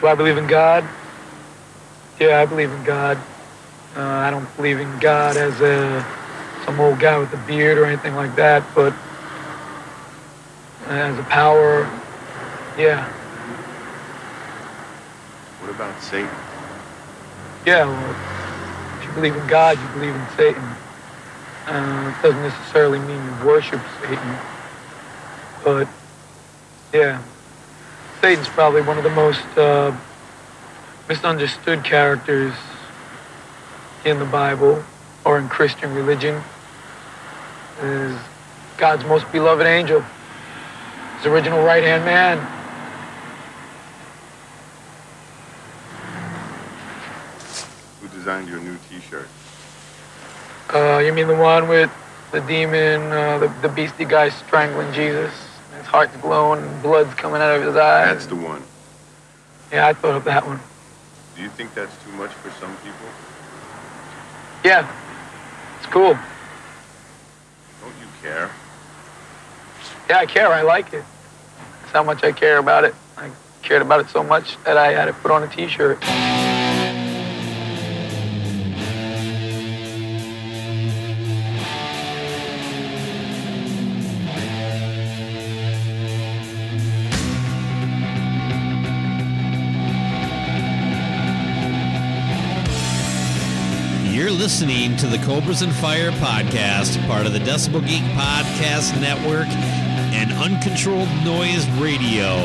Do I believe in God? Yeah, I believe in God. Uh, I don't believe in God as a some old guy with a beard or anything like that, but as a power, yeah, What about Satan? yeah. Well, if you believe in God, you believe in Satan. Uh, it doesn't necessarily mean you worship Satan, but yeah, Satan's probably one of the most uh, misunderstood characters in the Bible or in Christian religion. Is God's most beloved angel, his original right-hand man. Who designed your new T-shirt? Uh, you mean the one with the demon, uh, the, the beastie guy strangling Jesus? Heart's glowing blood's coming out of his eyes. That's the one. Yeah, I thought of that one. Do you think that's too much for some people? Yeah, it's cool. Don't you care? Yeah, I care. I like it. That's how much I care about it. I cared about it so much that I had to put on a T-shirt. Listening to the Cobras and Fire podcast, part of the Decibel Geek Podcast Network and Uncontrolled Noise Radio.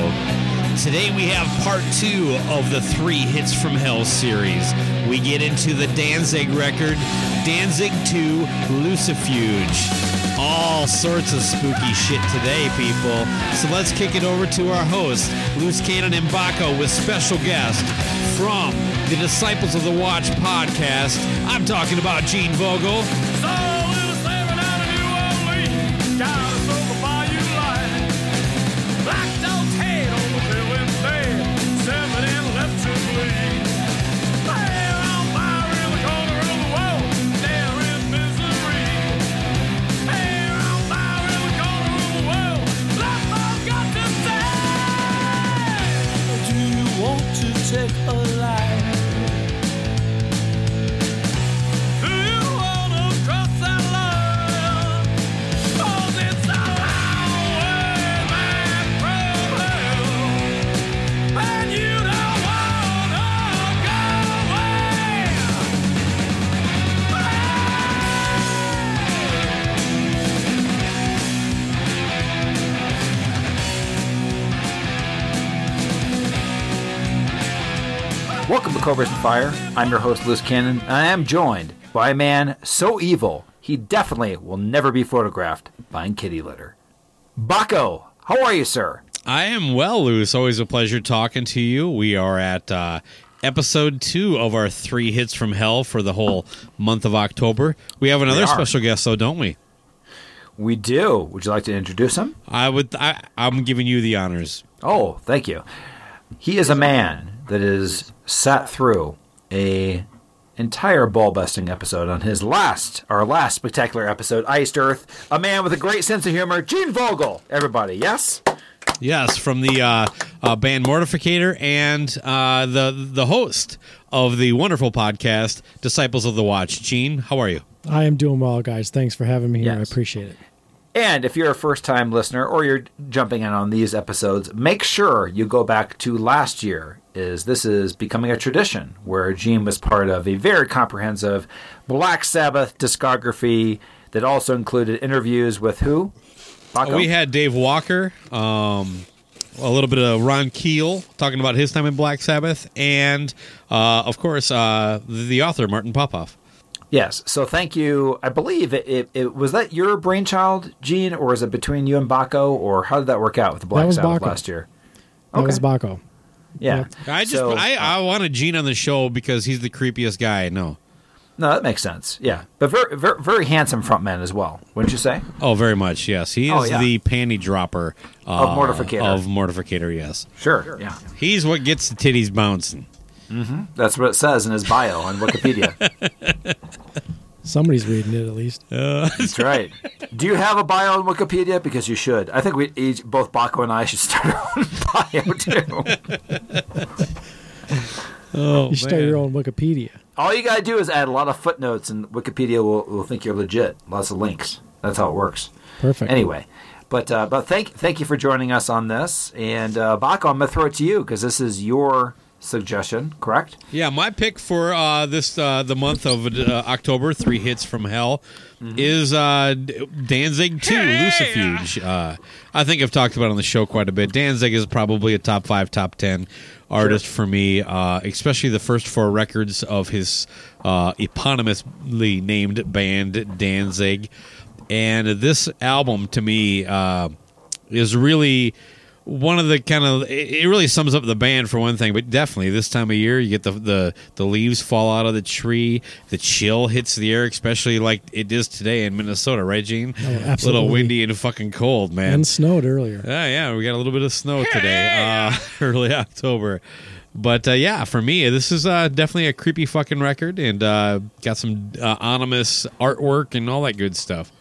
Today we have part two of the Three Hits from Hell series. We get into the Danzig record, Danzig 2 Lucifuge. All sorts of spooky shit today, people. So let's kick it over to our host, Loose Cannon and Bakko, with special guest from the Disciples of the Watch podcast. I'm talking about Gene Vogel. Welcome to Cobras and Fire. I'm your host, Liz Cannon, and I am joined by a man so evil he definitely will never be photographed buying kitty litter. Bakko, how are you, sir? I am well, Luce. Always a pleasure talking to you. We are at uh, episode two of our Three Hits from Hell for the whole month of October. We have another special guest, though, don't we? We do. Would you like to introduce him? I would. I, I'm giving you the honors. Oh, thank you. He is a man that has sat through a entire ball busting episode on his last, our last spectacular episode, Iced Earth. A man with a great sense of humor, Gene Vogel. Everybody, yes? Yes, from the uh, uh, band Mortificator and uh, the the host of the wonderful podcast Disciples of the Watch. Gene, how are you? I am doing well, guys. Thanks for having me here. I appreciate it. And if you're a first time listener or you're jumping in on these episodes, make sure you go back to last year. Is this is becoming a tradition where Gene was part of a very comprehensive Black Sabbath discography that also included interviews with who? Bakko? We had Dave Walker, um, a little bit of Ron Keel talking about his time in Black Sabbath, and uh, of course uh, the author Martin Popoff. Yes. So thank you. I believe it, it, it was that your brainchild, Gene, or is it between you and Bakko, or how did that work out with the Black Sabbath Bakko. last year? That was Bakko. Yeah. I just So- I, I wanted Gene on the show because he's the creepiest guy I know. No, that makes sense. Yeah, but very, very, very handsome frontman as well, wouldn't you say? Oh, very much. Yes, he is Oh, yeah. the panty dropper uh, Of Mortificator. Of Mortificator, yes. Sure. Yeah, He's what gets the titties bouncing. that's what it says in his bio on Wikipedia. Somebody's reading it at least. that's right. Do you have a bio on Wikipedia? Because you should. I think we each, both Bakko and I, should start our own bio too. Oh, You start your own Wikipedia. All you gotta do is add a lot of footnotes, and Wikipedia will, will think you're legit. Lots of links. That's how it works. Perfect. Anyway, but uh, but thank thank you for joining us on this. And uh, Bakko, I'm gonna throw it to you because this is your suggestion, correct? Yeah, my pick for uh, this uh, the month of uh, October, three hits from hell, is uh, D- Danzig Two, Lucifuge. Uh, I think I've talked about it on the show quite a bit. Danzig is probably a top five, top ten artist for me, uh, especially the first four records of his uh, eponymously named band Danzig, and this album to me uh, is really one of the kind of it it really sums up the band for one thing but definitely this time of year you get the the, the leaves fall out of the tree the chill hits the air especially like it is today in minnesota right gene a little windy and fucking cold man And snowed earlier. yeah, yeah, we got a little bit of snow today, uh, early October. But uh, yeah, for me, this is uh, definitely a creepy fucking record, and uh, got some uh, anonymous artwork and all that good stuff.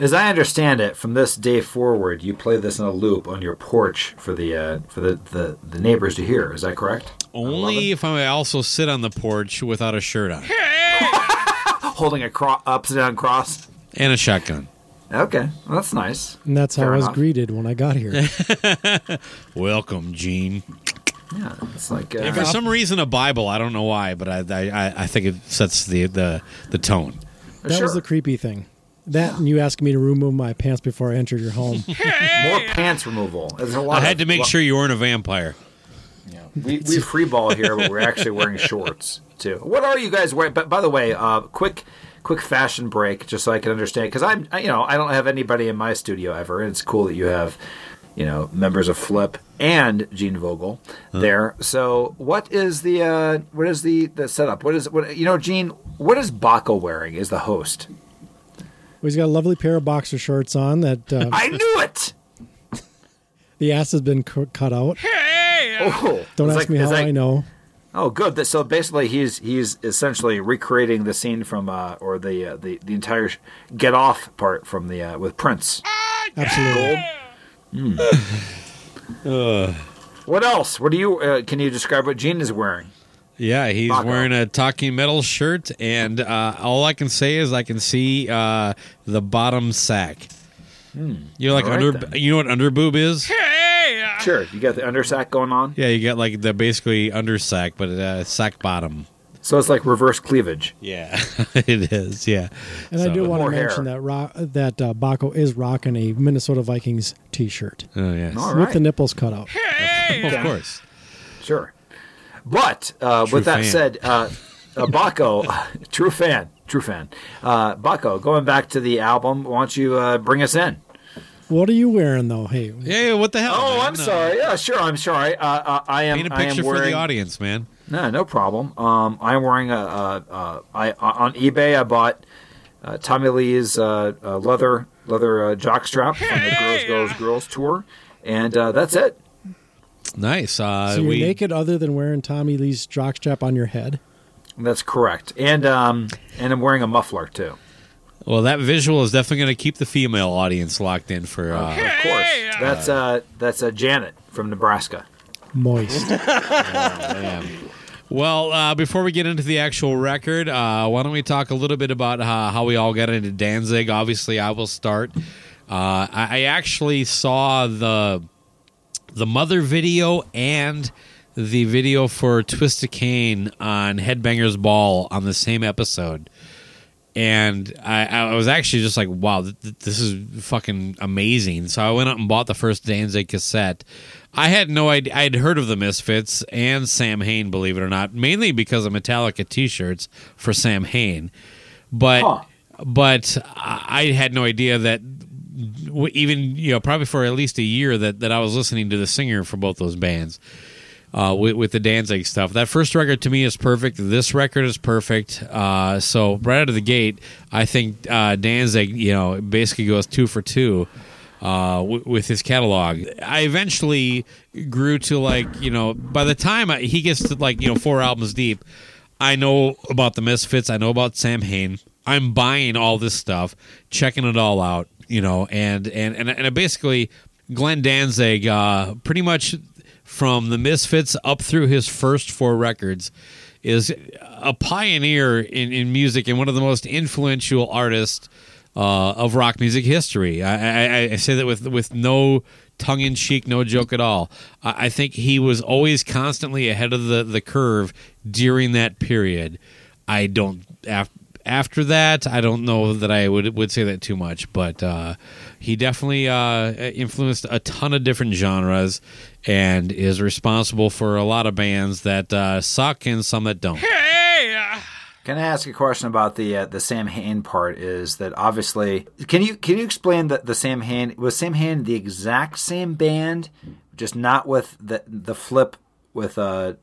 As I understand it, from this day forward, you play this in a loop on your porch for the uh, for the, the, the neighbors to hear. Is that correct? Only if I also sit on the porch without a shirt on Holding a cro- upside down cross. and a shotgun. Okay, well, that's nice. And that's how Fair I was enough. greeted when I got here. Welcome, Gene. Yeah, it's like uh, for some reason, a Bible. I don't know why, but I I, I think it sets the the, the tone. That Sure. was the creepy thing. That and you asked me to remove my pants before I entered your home. more pants removal. There's a lot. I had of- to make well, sure you weren't a vampire. we we free ball here, but we're actually wearing shorts too. What are you guys wearing? But by the way, uh, quick quick fashion break, just so I can understand, because I'm I, you know I don't have anybody in my studio ever, and it's cool that you have you know members of Flip and Gene Vogel there. So what is the uh, what is the the setup? What is what you know, Gene? What is Bakko wearing? Is the host? He's got a lovely pair of boxer shorts on that uh, I knew it. the ass has been cu- cut out. Oh, Don't ask like- me how like- I know. Oh, good. So basically, he's he's essentially recreating the scene from uh, or the uh, the the entire get off part from the uh, with Prince. Absolutely. What else? What do you uh, can you describe what Gene is wearing? Yeah, he's Bakko. wearing a talking metal shirt, and uh, all I can say is I can see uh, the bottom sack. You're like Hmm. All right, under. then. You know what under boob is? Sure, you got the undersack going on, Yeah, you got like the basically under sack, but uh, sack bottom. so it's like reverse cleavage. Yeah, it is. Yeah, And I do want to mention hair. that ro- that uh, Bakko is rocking a Minnesota Vikings T-shirt Oh yes, All with the nipples cut out. Hey! of course. sure. But uh, with that fan. said, uh, uh, Bakko, true fan, true fan. Uh, Bakko, going back to the album, why don't you uh, bring us in? What are you wearing though? Hey, Yeah, yeah, what the hell? Oh, man? I'm No. sorry. Yeah, sure. I'm sorry. Uh, uh, I am. Paint a I am picture for the audience, man. No, no problem. Um, I'm wearing a, a, a I on eBay. I bought uh, Tommy Lee's uh, uh, leather leather uh, jockstrap from the Girls Girls Girls tour, and uh, that's it. Nice. Uh, so you're we, naked other than wearing Tommy Lee's jockstrap on your head? That's correct. And um, and I'm wearing a muffler too. Well, that visual is definitely going to keep the female audience locked in for. Uh, Of course. That's uh, that's uh, Janet from Nebraska. Moist. Well, uh, before we get into the actual record, uh, why don't we talk a little bit about uh, how we all got into Danzig? Obviously, I will start. Uh, I, I actually saw the the mother video and the video for Twist of Cain on Headbangers Ball on the same episode. And I, I was actually just like, wow, th- th- this is fucking amazing. So I went out and bought the first Danzig cassette. I had no idea. I'd heard of the Misfits and Samhain, believe it or not, mainly because of Metallica t shirts for Samhain. But Huh. but I had no idea that even you know probably for at least a year that, that I was listening to the singer for both those bands uh, with, with the Danzig stuff. That first record to me is perfect. This record is perfect. Uh, so right out of the gate, I think uh, Danzig you know basically goes two for two. Uh, w- with his catalog, I eventually grew to like you know. By the time I, he gets to like you know four albums deep, I know about the Misfits. I know about Samhain. I'm buying all this stuff, checking it all out, you know, and and and, and basically, Glenn Danzig, uh, pretty much from the Misfits up through his first four records, is a pioneer in, in music and one of the most influential artists uh, of rock music history. I, I, I say that with with no tongue in cheek, no joke at all. I, I think he was always constantly ahead of the, the curve during that period. I don't af- after that. I don't know that I would would say that too much, but uh, he definitely uh, influenced a ton of different genres and is responsible for a lot of bands that uh, suck and some that don't. Can I ask a question about the uh, the Samhain part? Is that obviously? Can you can you explain that the Samhain was Samhain the exact same band, just not with the the flip with uh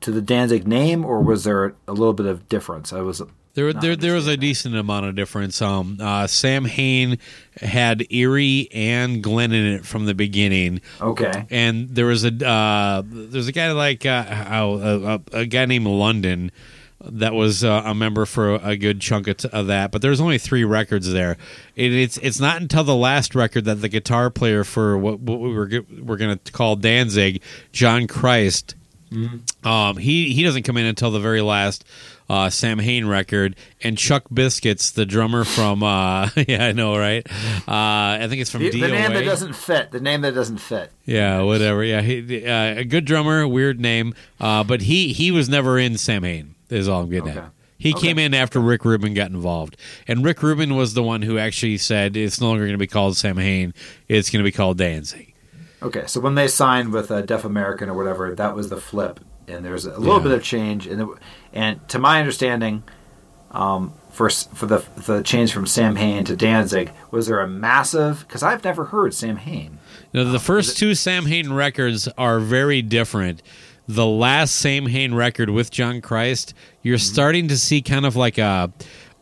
to the Danzig name, or was there a little bit of difference? I was There, there, there was a decent amount of difference. Um, uh, Samhain had Eerie and Glenn in it from the beginning. okay. and there was a uh, there's a guy like uh, a, a, a guy named London that was uh, a member for a good chunk of, t- of that, but there's only three records there. It, it's it's not until the last record that the guitar player for what, what we were g- we're going to call Danzig, John Christ, um, he he doesn't come in until the very last uh, Samhain record, and Chuck Biscuits, the drummer from uh, yeah, I know, right? Uh, I think it's from The, the name that doesn't fit. The name that doesn't fit. Yeah, whatever. Yeah, he, uh, a good drummer, weird name, uh, but he he was never in Samhain. Is all I'm getting Okay. at. He came in after Rick Rubin got involved, and Rick Rubin was the one who actually said it's no longer going to be called Samhain. It's going to be called Danzig. Okay, so when they signed with uh, Def American or whatever, that was the flip, and there's a little Yeah. bit of change. And it, and to my understanding, um, for for the the change from Samhain to Danzig, was there a massive? Because I've never heard Samhain. Now, the first two Samhain records are very different. The last Samhain record with John Christ, you're starting to see kind of like a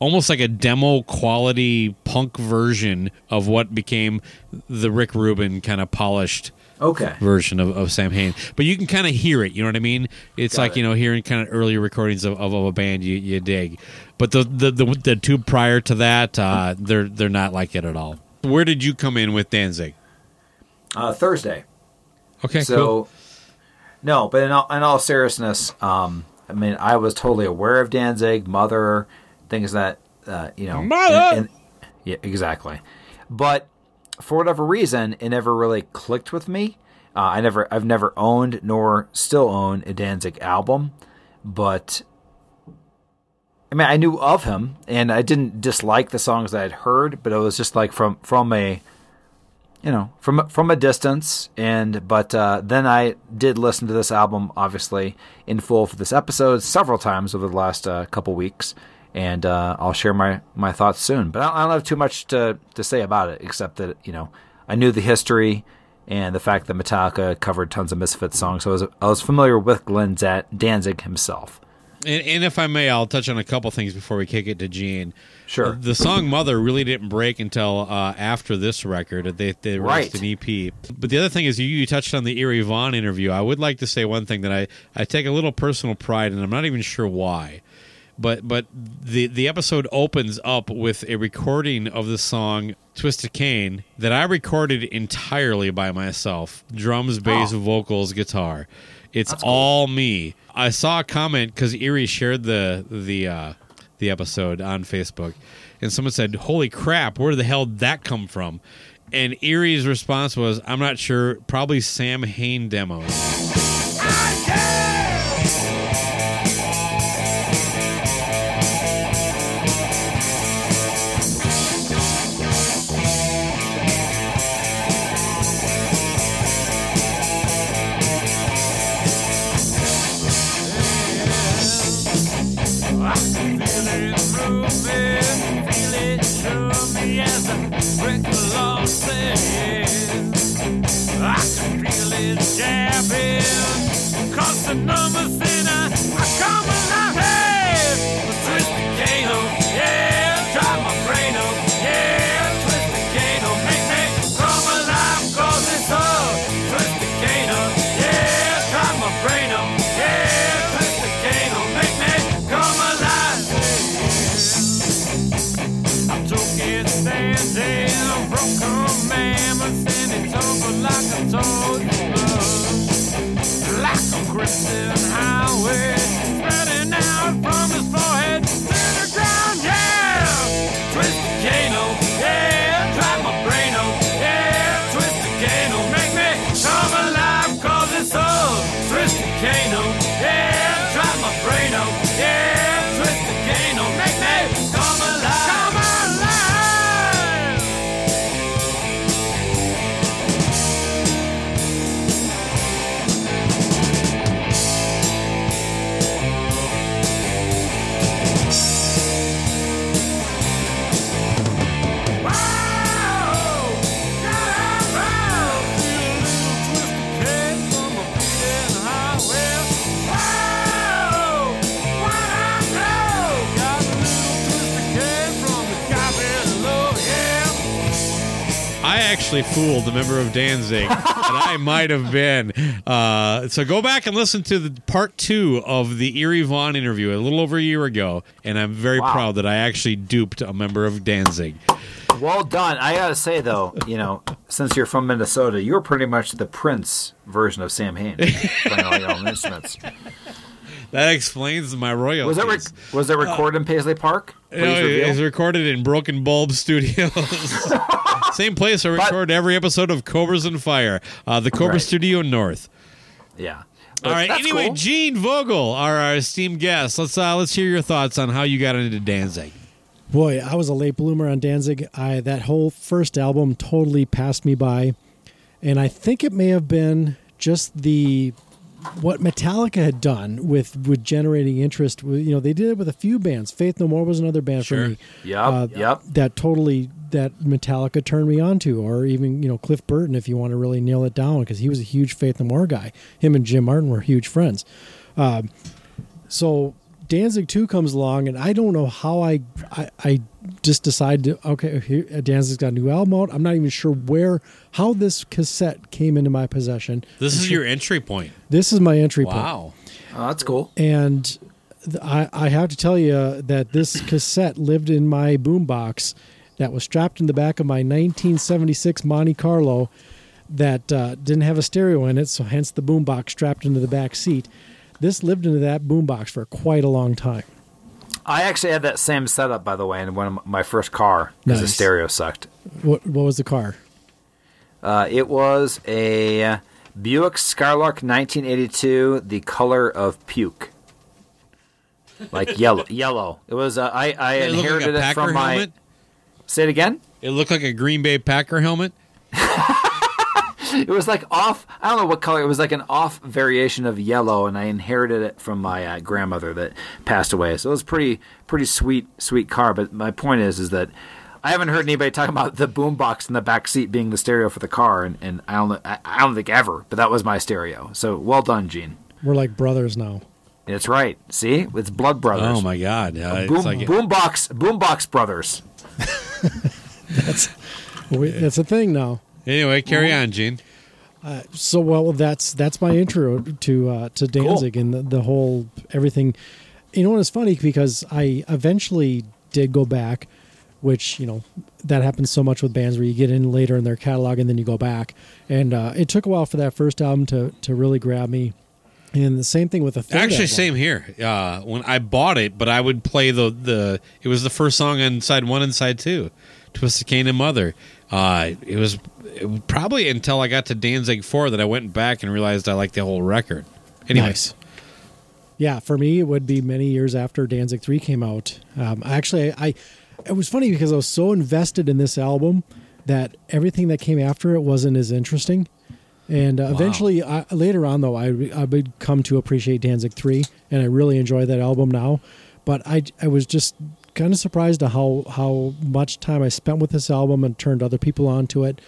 almost like a demo quality punk version of what became the Rick Rubin kind of polished Okay, version of, of Samhain. But you can kind of hear it, you know what I mean? It's Got like, it. you know, hearing kind of early recordings of, of, of a band you, you dig. But the, the, the, the two prior to that, uh, they're, they're not like it at all. Where did you come in with Danzig? uh, Thursday. Okay, so cool. no, but in all, in all seriousness, um, I mean, I was totally aware of Danzig, Mother, things that uh, you know, Mother! and- and- yeah, exactly. But for whatever reason, it never really clicked with me. Uh, I never, I've never owned nor still own a Danzig album, but I mean, I knew of him, and I didn't dislike the songs I'd heard, but it was just like from from a you know from from a distance and but uh, then i did listen to this album obviously in full for this episode several times over the last uh, couple weeks and uh, i'll share my my thoughts soon but I don't, I don't have too much to to say about it except that you know i knew the history and the fact that metallica covered tons of misfits songs so i was, I was familiar with glenn Z- danzig himself And, and if I may, I'll touch on a couple things before we kick it to Gene. Sure. The song "Mother" really didn't break until uh, after this record. They they released Right. an EP. But the other thing is, you, you touched on the Eerie Von interview. I would like to say one thing that I I take a little personal pride, in. I'm not even sure why. But but the the episode opens up with a recording of the song "Twist of Cain" that I recorded entirely by myself: drums, bass, vocals, guitar. It's all me. I saw a comment because Eerie shared the the uh, the episode on Facebook, and someone said, "Holy crap! Where the hell did that come from?" And Eerie's response was, "I'm not sure. Probably Samhain demos." Cost the numbers actually fooled a member of Danzig that I might have been. Uh, so go back and listen to the part two of the Eerie Von interview a little over a year ago, and I'm very Wow. proud that I actually duped a member of Danzig. Well done. I gotta say though, you know, since you're from Minnesota, you're pretty much the Prince version of Samhain, playing all your own instruments. That explains my royalties. Was that rec- was it recorded in Paisley Park? Please No, reveal. it's recorded in Broken Bulb Studios. Same place I record every episode of Cobras and Fire, uh, the Cobra Right. Studio North. yeah. All right. Anyway, cool. Gene Vogel, our, our esteemed guest. Let's uh, let's hear your thoughts on how you got into Danzig. Boy, I was a late bloomer on Danzig. I that whole first album totally passed me by, and I think it may have been just the what Metallica had done with with generating interest. With- You know, they did it with a few bands. Faith No More was another band Sure. for me. Yep. Uh, yep. That totally that Metallica turned me on to, or even you know Cliff Burton, if you want to really nail it down, because he was a huge Faith No More guy. Him and Jim Martin were huge friends. Um, so Danzig two comes along, and I don't know how I I, I just decided to okay, here, Danzig's got a new album out. I'm not even sure where how this cassette came into my possession. This is your entry point. this is my entry point. Wow. Oh, that's cool. And th- I, I have to tell you that this cassette lived in my boombox that was strapped in the back of my 1976 Monte Carlo that uh, didn't have a stereo in it, so hence the boombox strapped into the back seat. This lived into that boombox for quite a long time. I actually had that same setup, by the way, in one of my first car because the stereo sucked. What, what was the car? Uh, it was a Buick Skylark 1982, the color of puke, like yellow. Yellow. It was. Uh, I I It looked like inherited a it Packer from my. helmet. Say it again. It looked like a Green Bay Packer helmet. It was like off. I don't know what color. It was like an off variation of yellow, and I inherited it from my uh, grandmother that passed away. So it was pretty pretty sweet sweet car. But my point is is that I haven't heard anybody talk about the boombox in the back seat being the stereo for the car, and, and I don't I, I don't think ever. But that was my stereo. So well done, Gene. We're like brothers now. That's right. See, it's blood brothers. Oh my God! Uh, Boom, it's like boombox boombox brothers. We, it's a thing now. Anyway. Carry on, Gene. So well, that's that's my intro to uh, to Danzig and the, the whole everything. You know, and it's funny because I eventually did go back, which you know that happens so much with bands where you get in later in their catalog and then you go back, and uh, it took a while for that first album to to really grab me. And the same thing with the third Actually, album. same here. Uh, when I bought it, but I would play the the. It was the first song on side one and side two, "Twist of Cain and Mother." Uh, it was it probably until I got to Danzig four that I went back and realized I liked the whole record. Anyway, Nice. Yeah, for me, it would be many years after Danzig three came out. Um, actually, I it was funny because I was so invested in this album that everything that came after it wasn't as interesting. And uh, eventually, I, later on, though, I, I would come to appreciate Danzig three, and I really enjoy that album now. But I I was just kind of surprised at how how much time I spent with this album and turned other people onto it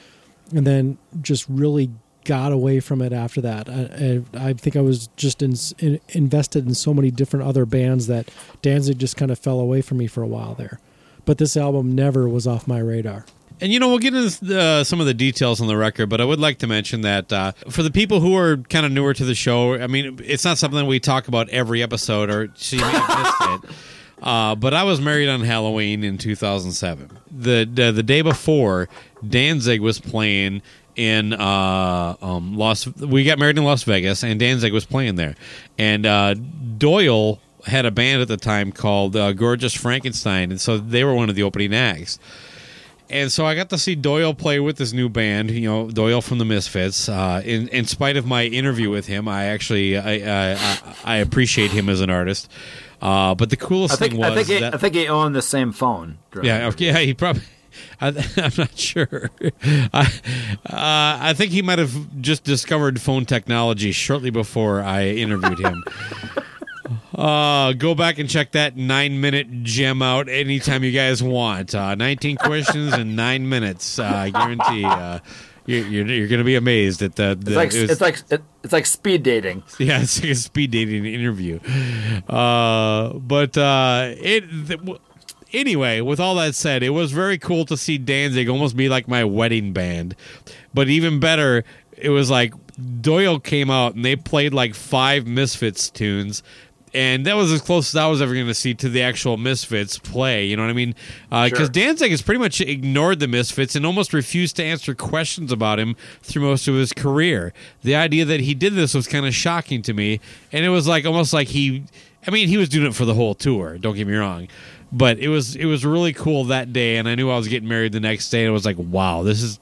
and then just really got away from it after that. I, I, I think I was just in, in, invested in so many different other bands that Danzig just kind of fell away from me for a while there. But this album never was off my radar. And you know, we'll get into uh, some of the details on the record, but I would like to mention that uh, for the people who are kind of newer to the show, I mean, it's not something we talk about every episode, or so you may have missed it. Uh, but I was married on Halloween in 2007. The the, the day before, Danzig was playing in uh, um, Las. We got married in Las Vegas, and Danzig was playing there, and uh, Doyle had a band at the time called uh, Gorgeous Frankenstein, and so they were one of the opening acts. And so I got to see Doyle play with this new band, you know, Doyle from the Misfits. Uh, in in spite of my interview with him, I actually I I, I appreciate him as an artist. Uh, but the coolest I think thing was I think he, that I think he owned the same phone. yeah, okay, yeah, he probably. I, I'm not sure. I, uh, I think he might have just discovered phone technology shortly before I interviewed him. Uh, go back and check that nine minute gem out anytime you guys want. Uh, 19 questions in nine minutes. Uh, I guarantee uh, you're, you're, you're going to be amazed at the. the It's like it was- it's like it's like speed dating. yeah, it's like a speed dating interview. Uh, but uh, it. th- Anyway, with all that said, it was very cool to see Danzig almost be like my wedding band. But even better, it was like Doyle came out and they played like five Misfits tunes. And that was as close as I was ever going to see to the actual Misfits play. You know what I mean? Uh, because Sure. Danzig has pretty much ignored the Misfits and almost refused to answer questions about him through most of his career. The idea that he did this was kind of shocking to me, and it was like almost like he. I mean, he was doing it for the whole tour. Don't get me wrong, but it was it was really cool that day, and I knew I was getting married the next day. And it was like, wow, this is.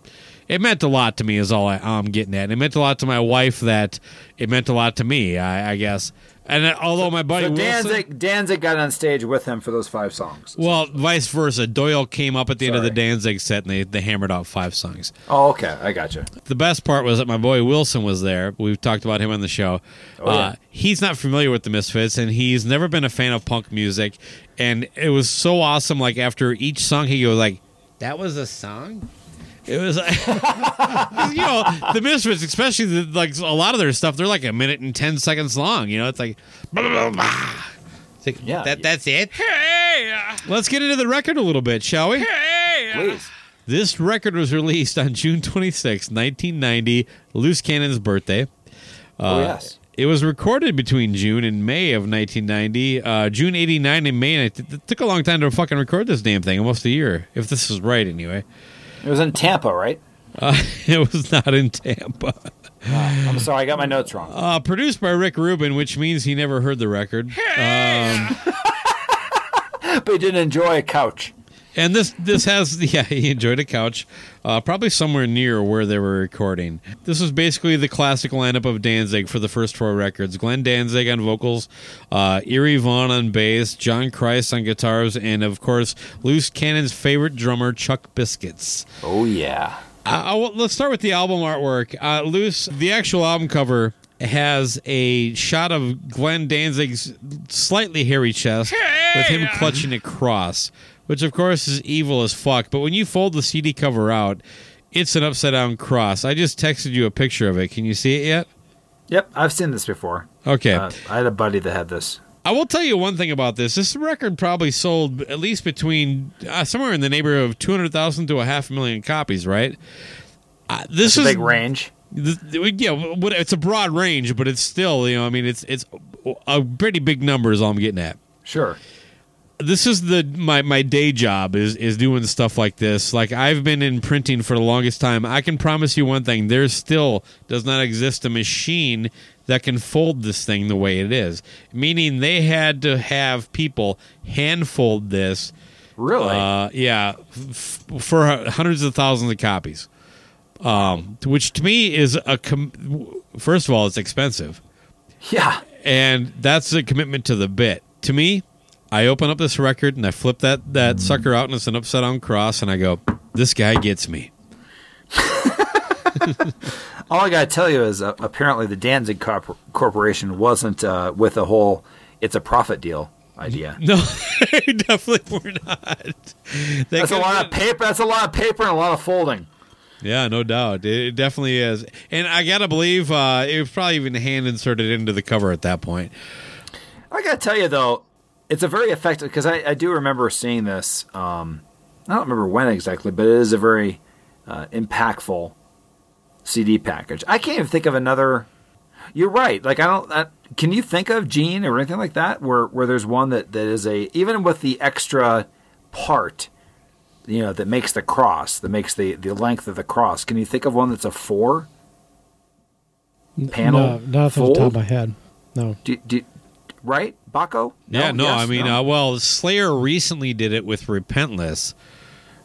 It meant a lot to me, is all I, I'm getting at. And it meant a lot to my wife that it meant a lot to me, I, I guess. And uh, although my buddy So Wilson, Danzig Danzig got on stage with him for those five songs. well, vice versa. Doyle came up at the end of the Danzig set, and they, they hammered out five songs. Oh, okay, I got you. The best part was that my boy Wilson was there. We've talked about him on the show. Oh, yeah. uh, he's not familiar with the Misfits, and he's never been a fan of punk music. And it was so awesome. Like after each song, he goes like, "That was a song." It was, like, you know, the Misfits, especially the, like a lot of their stuff, they're like a minute and ten seconds long. You know, it's like, blah, blah, blah, blah. It's like, Yeah. that, that's it. Hey, let's get into the record a little bit, shall we? Hey, Please. This record was released on June 26, 1990, Loose Cannon's birthday. oh Uh, yes. It was recorded between June and May of 1990. Uh, June 89 and May. and It, it took a long time to fucking record this damn thing, almost a year, if this is right anyway. It was in Tampa, right? Uh, it was not in Tampa. I'm sorry, I got my notes wrong. Uh, produced by Rick Rubin, which means he never heard the record. Um, but he didn't enjoy a couch. And this this has yeah he enjoyed a couch, uh, probably somewhere near where they were recording. This was basically the classic lineup of Danzig for the first four records: Glenn Danzig on vocals, uh, Eerie Von on bass, John Christ on guitars, and of course Loose Cannon's favorite drummer Chuck Biscuits. Oh yeah. Uh, I let's start with the album artwork. Uh, Loose, the actual album cover has a shot of Glenn Danzig's slightly hairy chest with him clutching a cross, which of course is evil as fuck. But when you fold the CD cover out, it's an upside down cross. I just texted you a picture of it. Can you see it yet? Yep, I've seen this before. Okay. Uh, I had a buddy that had this. I will tell you one thing about this. This record probably sold at least between uh, somewhere in the neighborhood of 200,000 to a half million copies, right? Uh, this a is big range. Yeah, it's a broad range, but it's still, you know, I mean, it's it's a pretty big number is all I'm getting at. Sure. This is the my my day job is is doing stuff like this. Like I've been in printing for the longest time. I can promise you one thing: there still does not exist a machine that can fold this thing the way it is. Meaning they had to have people hand fold this Really? Uh, yeah, f- for hundreds of thousands of copies. Um, which to me is a com- first of all, it's expensive, yeah. and that's a commitment to the bit. To me, I open up this record and I flip that that sucker out, and it's an upside down cross, and I go, "This guy gets me." All I got to tell you is uh, apparently the Danzig Corp- Corporation wasn't uh, with a whole "it's a profit deal" idea. No, they definitely were not. They That's a could've lot of paper. That's a lot of paper and a lot of folding. Yeah, no doubt. It it definitely is. And I got to believe uh, it was probably even hand inserted into the cover at that point. I got to tell you though, it's a very effective because I, I do remember seeing this. Um, I don't remember when exactly, but it is a very uh, impactful CD package. I can't even think of another. You're right. Like I don't. I, can you think of Gene or anything like that where where there's one that that is a even with the extra part, you know, that makes the cross, that makes the the length of the cross. Can you think of one that's a four? Panel No, not off the top of my head. No. Do, do, right, Bakko? yeah, no, Yes? I mean, No? uh, well, Slayer recently did it with Repentless.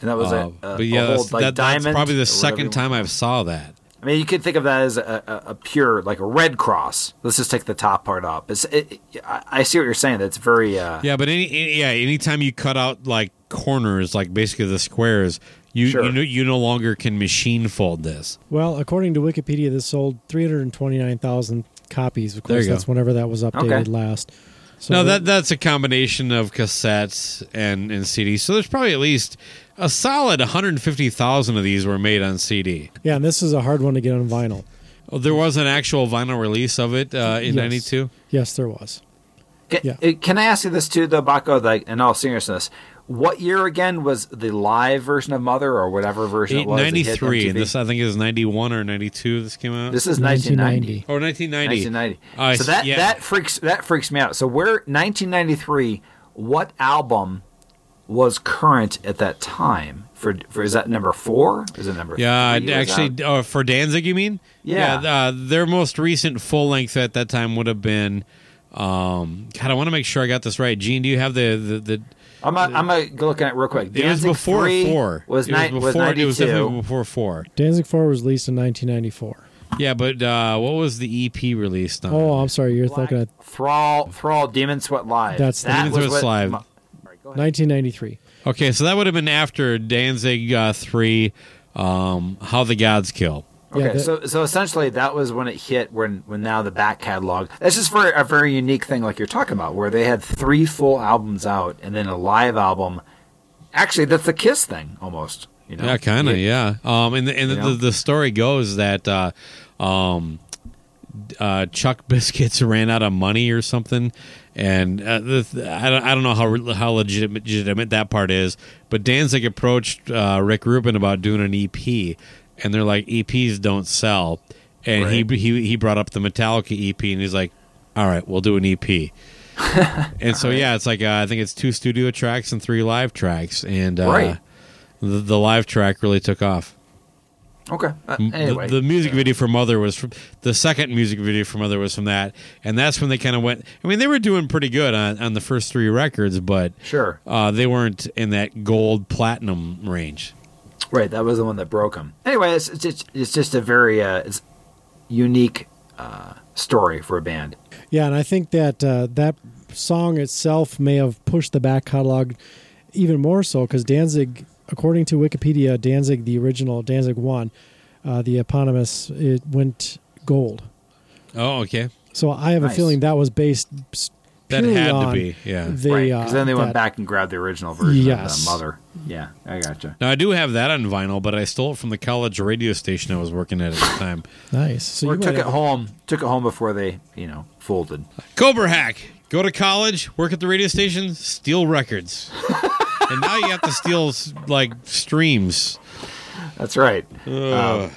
and that was Uh, a, a, but yeah, a that's, old, like, that, that's diamond probably the second time. I've saw that. I mean, you could think of that as a, a, a pure, like a red cross. Let's just take the top part up. It's, it, it- I I see what you're saying. That's very. Uh, Yeah, but any, any yeah, anytime you cut out like corners, like basically the squares, you Sure. you know you no longer can machine fold this. Well, according to Wikipedia, this sold 329,000 copies. Of course, that's whenever that was updated Okay. last. So no, that that's a combination of cassettes and and CDs. So there's probably at least a solid 150,000 of these were made on CD. yeah, and this is a hard one to get on vinyl. Oh, there was an actual vinyl release of it uh, in '92. Yes, there was. Can, Yeah. uh, can I ask you this too, though, Bakko? Like, in all seriousness, what year again was the live version of Mother or whatever version it was? 93, and this I think is 91 or 92. This came out. This is 1990. 1990. oh, 1990. 1990. Oh, so that yeah. that freaks that freaks me out. So we're 1993. What album was current at that time? For, for is that number four? Is it number? Yeah, three? Actually, that- uh, for Danzig, you mean? Yeah. uh, their most recent full length at that time would have been. Um, God, I want to make sure I got this right. Gene, do you have the the? the I'm a, I'm a, looking at it real quick. it was Danzig before 3 four. Was it ni- was was before. it 92. was definitely before four. Danzig 4 was released in 1994. Yeah, but uh, what was the EP released on? Oh, I'm sorry. You're looking at Thrall, Thrall, Demon Sweat Live. That's the- that Demon Sweat Live. Mo- Sorry, 1993. Okay, so that would have been after Danzig uh, three, um, How the Gods Kill. Okay, Yeah, that- so so essentially that was when it hit when when now the back catalog. That's just for a very unique thing like you're talking about, where they had three full albums out and then a live album. Actually, that's the Kiss thing almost. You know? Yeah, kind of. Yeah. Um, and the, and You the, the story goes that uh, um, uh, Chuck Biscuits ran out of money or something, and uh, the, I don't I don't know how how legitimate, legitimate that part is, but Danzig approached uh, Rick Rubin about doing an EP, and they're like EPs don't sell, and Right. he he he brought up the Metallica EP, and he's like, all right, we'll do an EP. and so yeah, it's like uh, I think it's two studio tracks and three live tracks, and uh, Right. the, the live track really took off. Okay. Uh, anyway, the, the music video for Mother was from the second music video for Mother was from that, and that's when they kind of went. I mean, they were doing pretty good on, on the first three records, but sure. uh, they weren't in that gold platinum range. Right, that was the one that broke him. Anyway, it's it's just, it's just a very uh, it's unique uh, story for a band. Yeah, and I think that uh, that song itself may have pushed the back catalog even more so because Danzig, according to Wikipedia, Danzig, the original Danzig one, uh, the eponymous, it went gold. Oh, okay, So I have a feeling that was based s- that purely had to be yeah. The, right, uh, because then they went that- back and grabbed the original version Yes. of the Mother. Yeah, I gotcha. Now I do have that on vinyl, but I stole it from the college radio station I was working at at the time. Nice. So or you took it have- home. Took it home before they, you know, folded. Cobra Hack. Go to college, work at the radio station, steal records, and now you have to steal like streams. That's right. Ugh. Um,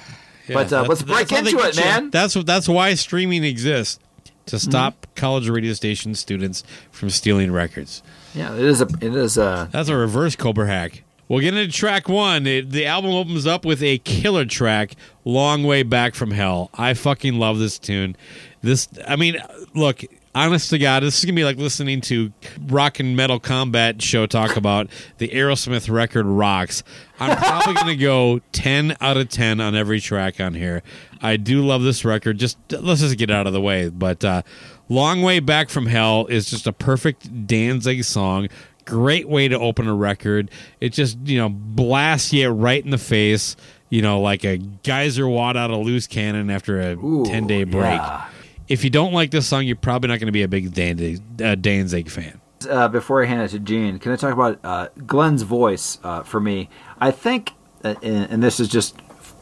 Yeah, but, uh, that's- let's break that's how they into it, you. man. That's what. That's why streaming exists to Mm-hmm. stop college radio station students from stealing records. Yeah, it is a. It is a. That's a reverse Cobra hack. We'll get into track one. It- the album opens up with a killer track, "Long Way Back from Hell." I fucking love this tune. This, I mean, look, honest to God, this is gonna be like listening to rock and metal combat show talk about the Aerosmith record rocks. I'm probably gonna go ten out of ten on every track on here. I do love this record. Just let's just get it out of the way. But uh, "Long Way Back from Hell" is just a perfect Danzig song. Great way to open a record. It just you know blasts you right in the face. You know, like a geyser wad out of loose cannon after a Ooh, ten day break yeah. If you don't like this song, you're probably not going to be a big Danzig, uh, Danzig fan. uh, before I hand it to Gene, can I talk about uh, Glenn's voice uh, for me? I think, uh, and, and this is just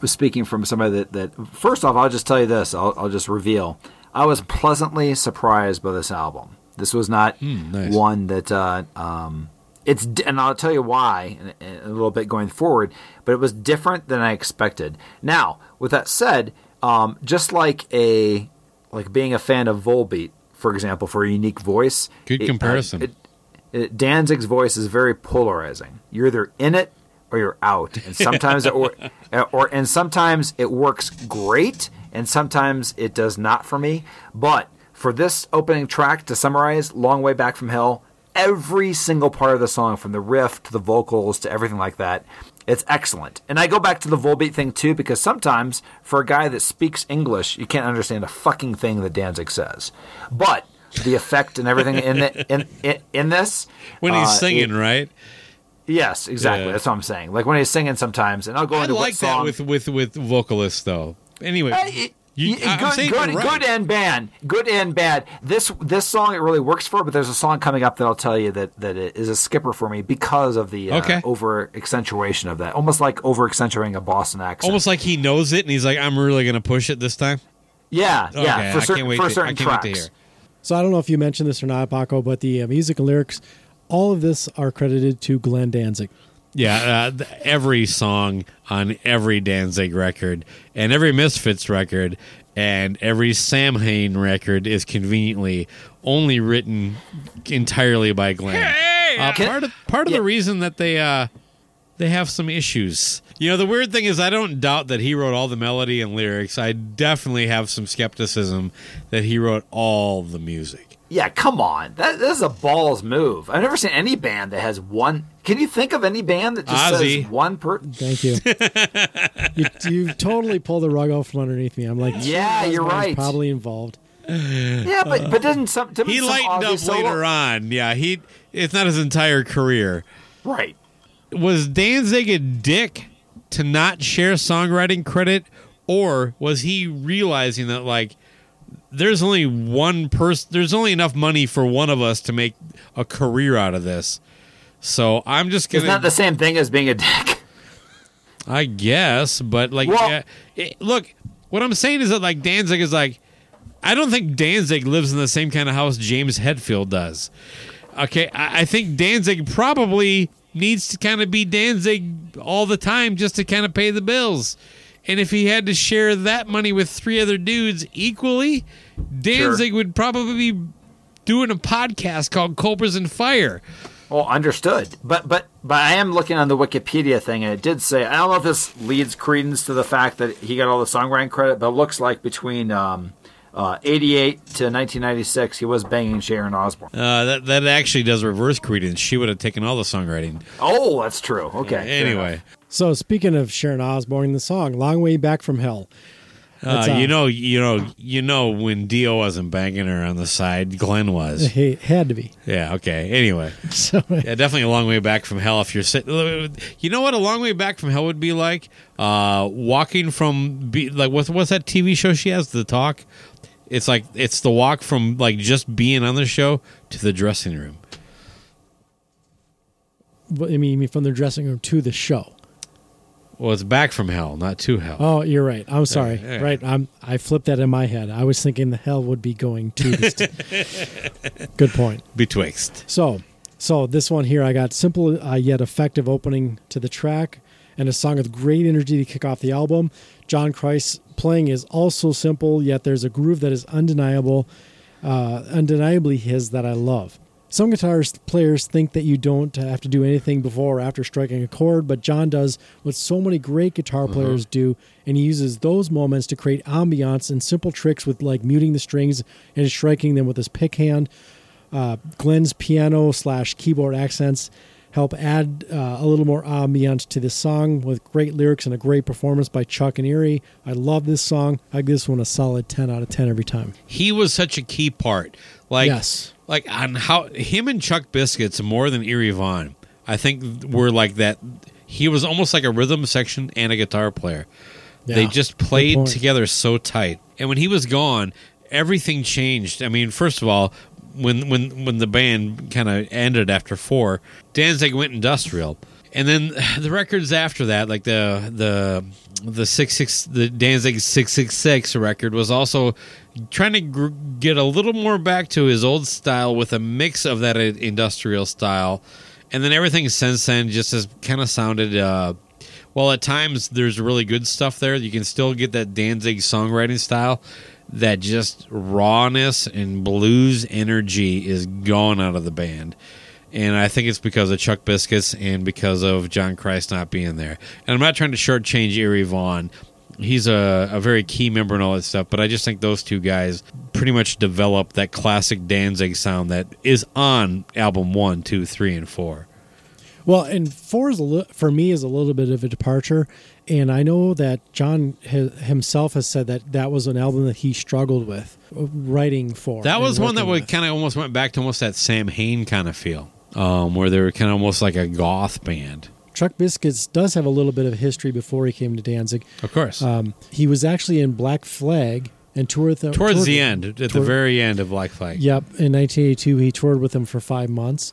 speaking from somebody that, that first off, I'll just tell you this. I'll, I'll just reveal. I was pleasantly surprised by this album. This was not nice. one that uh, um, it's, and I'll tell you why in, in a little bit going forward. But it was different than I expected. Now, with that said, um, just like a like being a fan of Volbeat, for example, for a unique voice. Good it- uh, comparison. it- it- Danzig's voice is very polarizing. You're either in it or you're out, and sometimes it or, or and sometimes it works great, and sometimes it does not for me. But for this opening track, to summarize, "Long Way Back from Hell," every single part of the song, from the riff to the vocals to everything like that, it's excellent. And I go back to the Volbeat thing too, because sometimes for a guy that speaks English, you can't understand a fucking thing that Danzig says, but the effect and everything in the, in, in in this When he's uh, singing, it- right? Yes, exactly. Yeah. That's what I'm saying. Like when he's singing sometimes, and I'll go I into like that song. with with with vocalists though. Anyway, you, y- I'm good, saying good, right. good and bad. Good and bad. This this song it really works for, but there's a song coming up that I'll tell you that that it is a skipper for me because of the uh, Okay. over accentuation of that. Almost like over accentuating a Boston accent. Almost like he knows it, and he's like, "I'm really going to push it this time." yeah, Okay, yeah. For I certain can't wait for to- I certain can't wait to tracks. hear. So I don't know if you mentioned this or not, Bakko, but the uh, music and lyrics, all of this are credited to Glenn Danzig. Yeah, uh, th- every song on every Danzig record and every Misfits record and every Samhain record is conveniently only written entirely by Glenn. uh, part of part of yeah. the reason that they uh, they have some issues. You know, the weird thing is, I don't doubt that he wrote all the melody and lyrics. I definitely have some skepticism that he wrote all the music. Yeah, come on. That, that is a balls move. I've never seen any band that has one. Can you think of any band that just Ozzy. says one per? Thank you. you. You totally pulled the rug out from underneath me. I'm like, Yeah, Ozzy you're right. Probably involved. Yeah, but but didn't some didn't He some lightened Ozzy up solo- later on. Yeah, he. It's not his entire career. Right. was Danzig a dick to not share songwriting credit, or was he realizing that like there's only one person, there's only enough money for one of us to make a career out of this? So I'm just It's gonna, not the same thing as being a dick. I guess, but like, Well- yeah, it- look, what I'm saying is that like Danzig is like, I don't think Danzig lives in the same kind of house James Hetfield does. Okay, I, I think Danzig probably needs to kind of be Danzig all the time just to kind of pay the bills. And if he had to share that money with three other dudes equally, Danzig would probably be doing a podcast called Cobras and Fire. Well, understood. But but but I am looking on the Wikipedia thing, and it did say I don't know if this leads credence to the fact that he got all the songwriting credit, but it looks like between um, uh, 88 to 1996, he was banging Sharon Osbourne. Uh, that that actually does reverse credence. She would have taken all the songwriting. Oh, that's true. Okay. fair Anyway, enough. So speaking of Sharon Osbourne, the song "Long Way Back from Hell." uh, uh, you know, you know, you know, when Dio wasn't banging her on the side, Glenn was. Hey, had to be. Yeah. Okay. Anyway, So yeah, definitely a long way back from hell. If you're sitting, you know what a long way back from hell would be like? Uh, walking from be, like what's what's that TV show she has? The talk. It's like it's the walk from like just being on the show to the dressing room. What- I mean from the dressing room to the show. Well, it's back from hell, not to hell. Oh, you're right. I'm sorry. yeah. Right. I'm. I flipped that in my head. I was thinking the hell would be going to this. t- Good point. Betwixt. So, so this one here, I got simple uh, yet effective opening to the track, and a song with great energy to kick off the album. John Christ's playing is also simple, yet there's a groove that is undeniable, uh, undeniably his that I love. Some guitar players think that you don't have to do anything before or after striking a chord, but John does what so many great guitar players do, and he uses those moments to create ambiance and simple tricks with like muting the strings and striking them with his pick hand. Uh, Glenn's piano slash keyboard accents help add uh, a little more ambiance to this song with great lyrics and a great performance by Chuck and Eerie. I love this song. I give this one a solid 10 out of 10 every time. He was such a key part. Like Yes. like on how him and Chuck Biscuits more than Eerie Von. I think were like that. He was almost like a rhythm section and a guitar player. They just played together so tight. And when he was gone, everything changed. I mean, first of all, when when when the band kind of ended after four, Danzig went industrial, and then the records after that, like the the the six six the Danzig six six six record, was also trying to gr- get a little more back to his old style with a mix of that industrial style, and then everything since then just has kind of sounded. Uh, well, at times there's really good stuff there. You can still get that Danzig songwriting style. That just rawness and blues energy is gone out of the band. And I think it's because of Chuck Biscuits and because of John Christ not being there. And I'm not trying to shortchange Eerie Von. He's a, a very key member and all that stuff, but I just think those two guys pretty much developed that classic Danzig sound that is on album one, two, three, and four. Well, and four is a li- for me is a little bit of a departure, and I know that John ha- himself has said that that was an album that he struggled with uh, writing for. That was one that working would kind of almost went back to almost that Samhain kind of feel, um, where they were kind of almost like a goth band. Chuck Biscuits does have a little bit of history before he came to Danzig. Of course. Um, he was actually in Black Flag and toured the, Towards toured- the end, at the very end of Black Flag. Yep, in 1982, he toured with them for five months.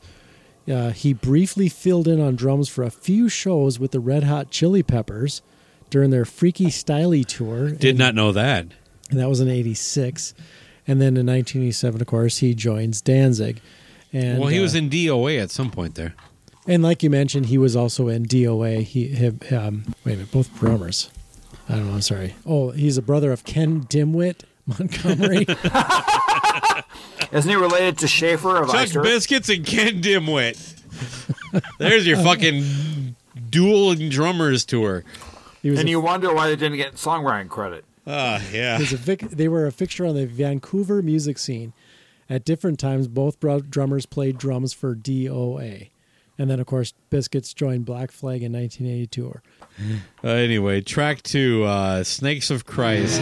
Uh, he briefly filled in on drums for a few shows with the Red Hot Chili Peppers during their Freaky Styley tour. Did and, not know that. and that was in '86. And then in 1987, of course, he joins Danzig. And well, he uh, was in DOA at some point there. And like you mentioned, he was also in DOA. He have um, wait a minute, both drummers. I don't know. I'm sorry. Oh, he's a brother of Ken Dimwit Montgomery. Isn't he related to Schaefer of Chuck Ice Biscuits and Ken Dimwit. There's your fucking dual drummers tour. He was And a you wonder why they didn't get songwriting credit. Ah, yeah. was a vic- they were a fixture on the Vancouver music scene. At different times, both bro- drummers played drums for DOA. And then, of course, Biscuits joined Black Flag in 1982. Uh, anyway, track two, uh, Snakes of Christ.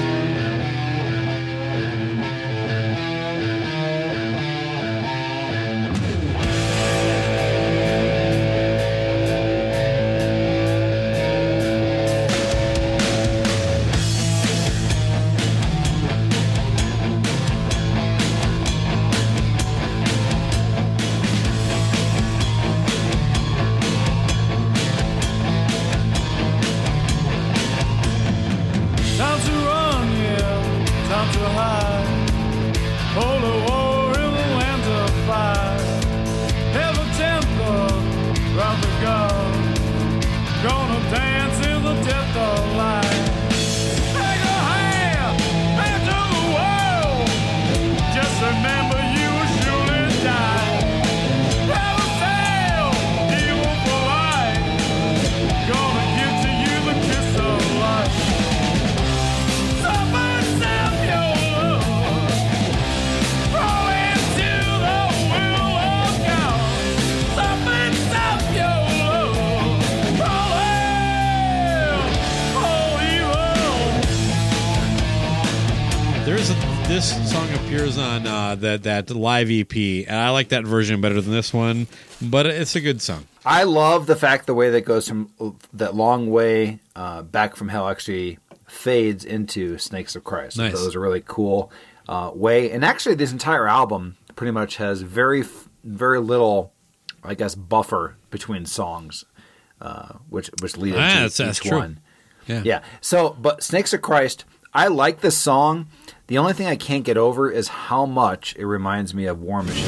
Live EP, and I like that version better than this one. But it's a good song. I love the fact the way that goes from that long way uh, back from hell actually fades into Snakes of Christ. Nice. So it was a really cool uh, way. And actually, this entire album pretty much has very very little, I guess, buffer between songs, uh, which which lead into Ah, that's- that's each true. one. Yeah. Yeah. So, but Snakes of Christ, I like this song. The only thing I can't get over is how much it reminds me of War Machine.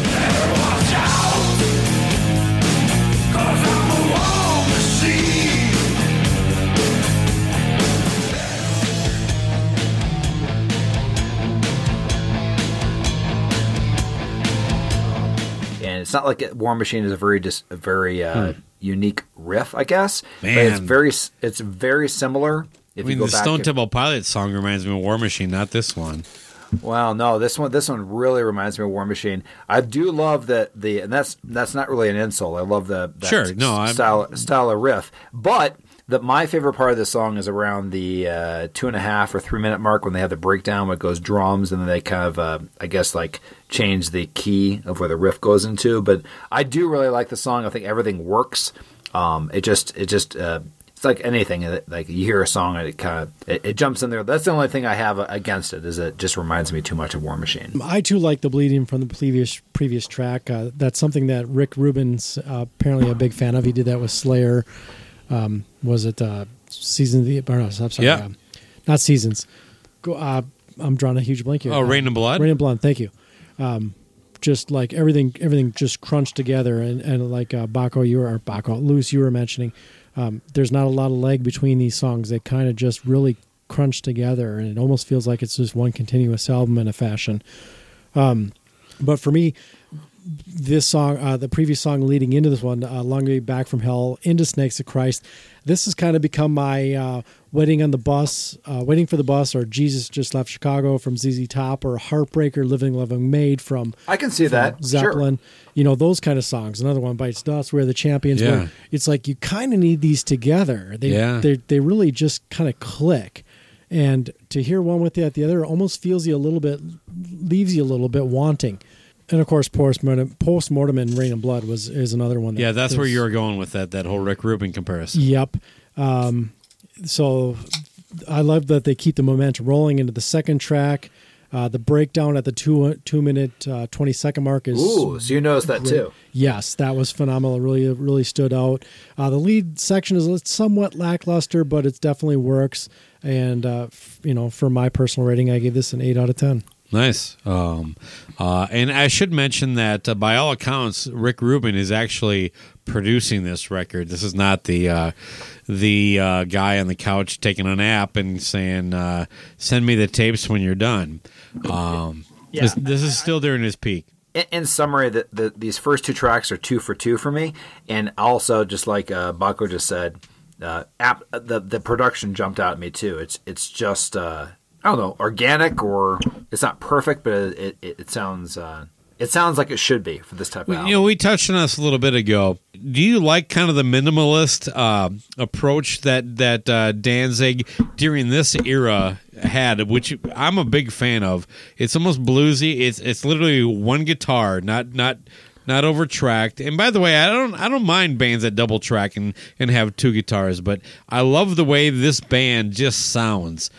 And it's not like War Machine is a very dis, a very uh, unique riff, I guess. But it's very it's very similar. If I mean, you go the back, Stone Temple Pilots song reminds me of War Machine, not this one. Well, no, this one this one really reminds me of War Machine. I do love that the and that's that's not really an insult. I love the that Sure, no, I'm- style style of riff, but. The, my favorite part of the song is around the uh, two and a half or three minute mark when they have the breakdown where it goes drums and then they kind of uh, I guess like change the key of where the riff goes into. But I do really like the song. I think everything works. Um, it just it just uh, it's like anything like you hear a song and it kind of it, it jumps in there. That's the only thing I have against it is it just reminds me too much of War Machine. I too like the bleeding from the previous previous track. Uh, that's something that Rick Rubin's uh, apparently a big fan of. He did that with Slayer. Um, was it uh, season of the? Or no, I'm sorry, Yeah. uh, not seasons. Go, uh, I'm drawing a huge blank here. Oh, Uh, Raining Blood? Raining Blood. Thank you. Um, just like everything, everything just crunched together, and, and like uh, Bakko, you were or Bakko, Luce, you were mentioning. Um, there's not a lot of leg between these songs. They kind of just really crunch together, and it almost feels like it's just one continuous album in a fashion. Um, but for me, this song, uh, the previous song leading into this one, uh, "Long Way Back from Hell" into "Snakes of Christ," this has kind of become my uh, "Waiting on the Bus," uh, "Waiting for the Bus," or "Jesus Just Left Chicago" from ZZ Top, or "Heartbreaker," "Living Loving Maid" from I can see that. from Zeppelin. You know those kind of songs. Another one, "Bites Dust," where the champions Yeah. were. It's like you kind of need these together. They Yeah. they they really just kind of click. And to hear one with the, the other almost feels you a little bit, leaves you a little bit wanting. And of course, postmortem, postmortem and Raining Blood was is another one. That Yeah, that's where you were going with that that whole Rick Rubin comparison. Yep. Um, so I love that they keep the momentum rolling into the second track. Uh, the breakdown at the two two minute uh, twenty second mark is Ooh, so you noticed that too. Yes, that was phenomenal. Really, really stood out. Uh, the lead section is somewhat lackluster, but it definitely works. And uh, f- you know, for my personal rating, I gave this an eight out of ten. Nice. Um, uh, and I should mention that uh, by all accounts, Rick Rubin is actually producing this record. This is not the uh, the uh, guy on the couch taking a nap and saying, uh, "Send me the tapes when you're done." Um, this, this is still during his peak. In, in summary, the, the, these first two tracks are two for two for me, and also just like uh, Bakko just said, uh, app, the the production jumped out at me too. It's it's just uh, I don't know organic or it's not perfect, but it it, it sounds uh, it sounds like it should be for this type of album. You know, we touched on this a little bit ago. Do you like kind of the minimalist uh, approach that that uh, Danzig during this era had, which I'm a big fan of? It's almost bluesy. It's it's literally one guitar, not not not over tracked. And by the way, I don't I don't mind bands that double track and and have two guitars, but I love the way this band just sounds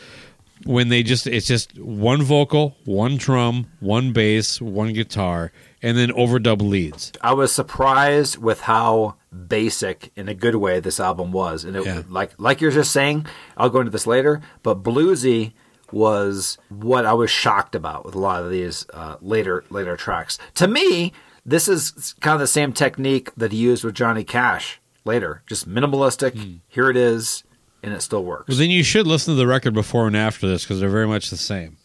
when they just it's just one vocal, one drum, one bass, one guitar, and then overdub leads. I was surprised with how basic, in a good way, this album was, and it, Yeah. like like you're just saying. I'll go into this later, but bluesy was what I was shocked about with a lot of these uh, later later tracks. To me, this is kind of the same technique that he used with Johnny Cash later, just minimalistic. Here it is, and it still works. Well, then you should listen to the record before and after this because they're very much the same.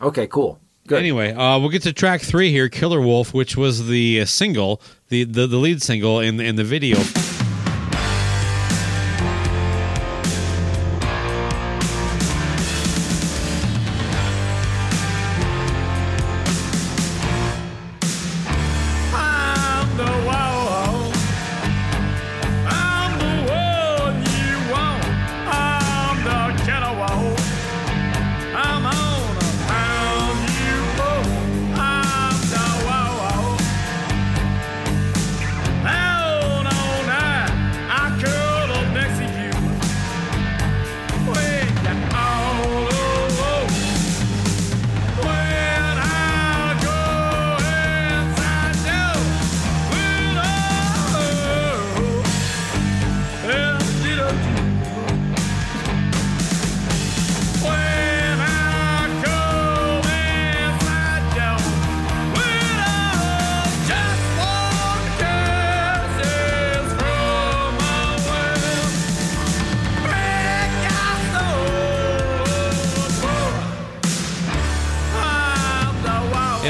okay, cool, good. Anyway, uh, we'll get to track three here, "Killer Wolf," which was the uh, single, the, the the lead single in in the video.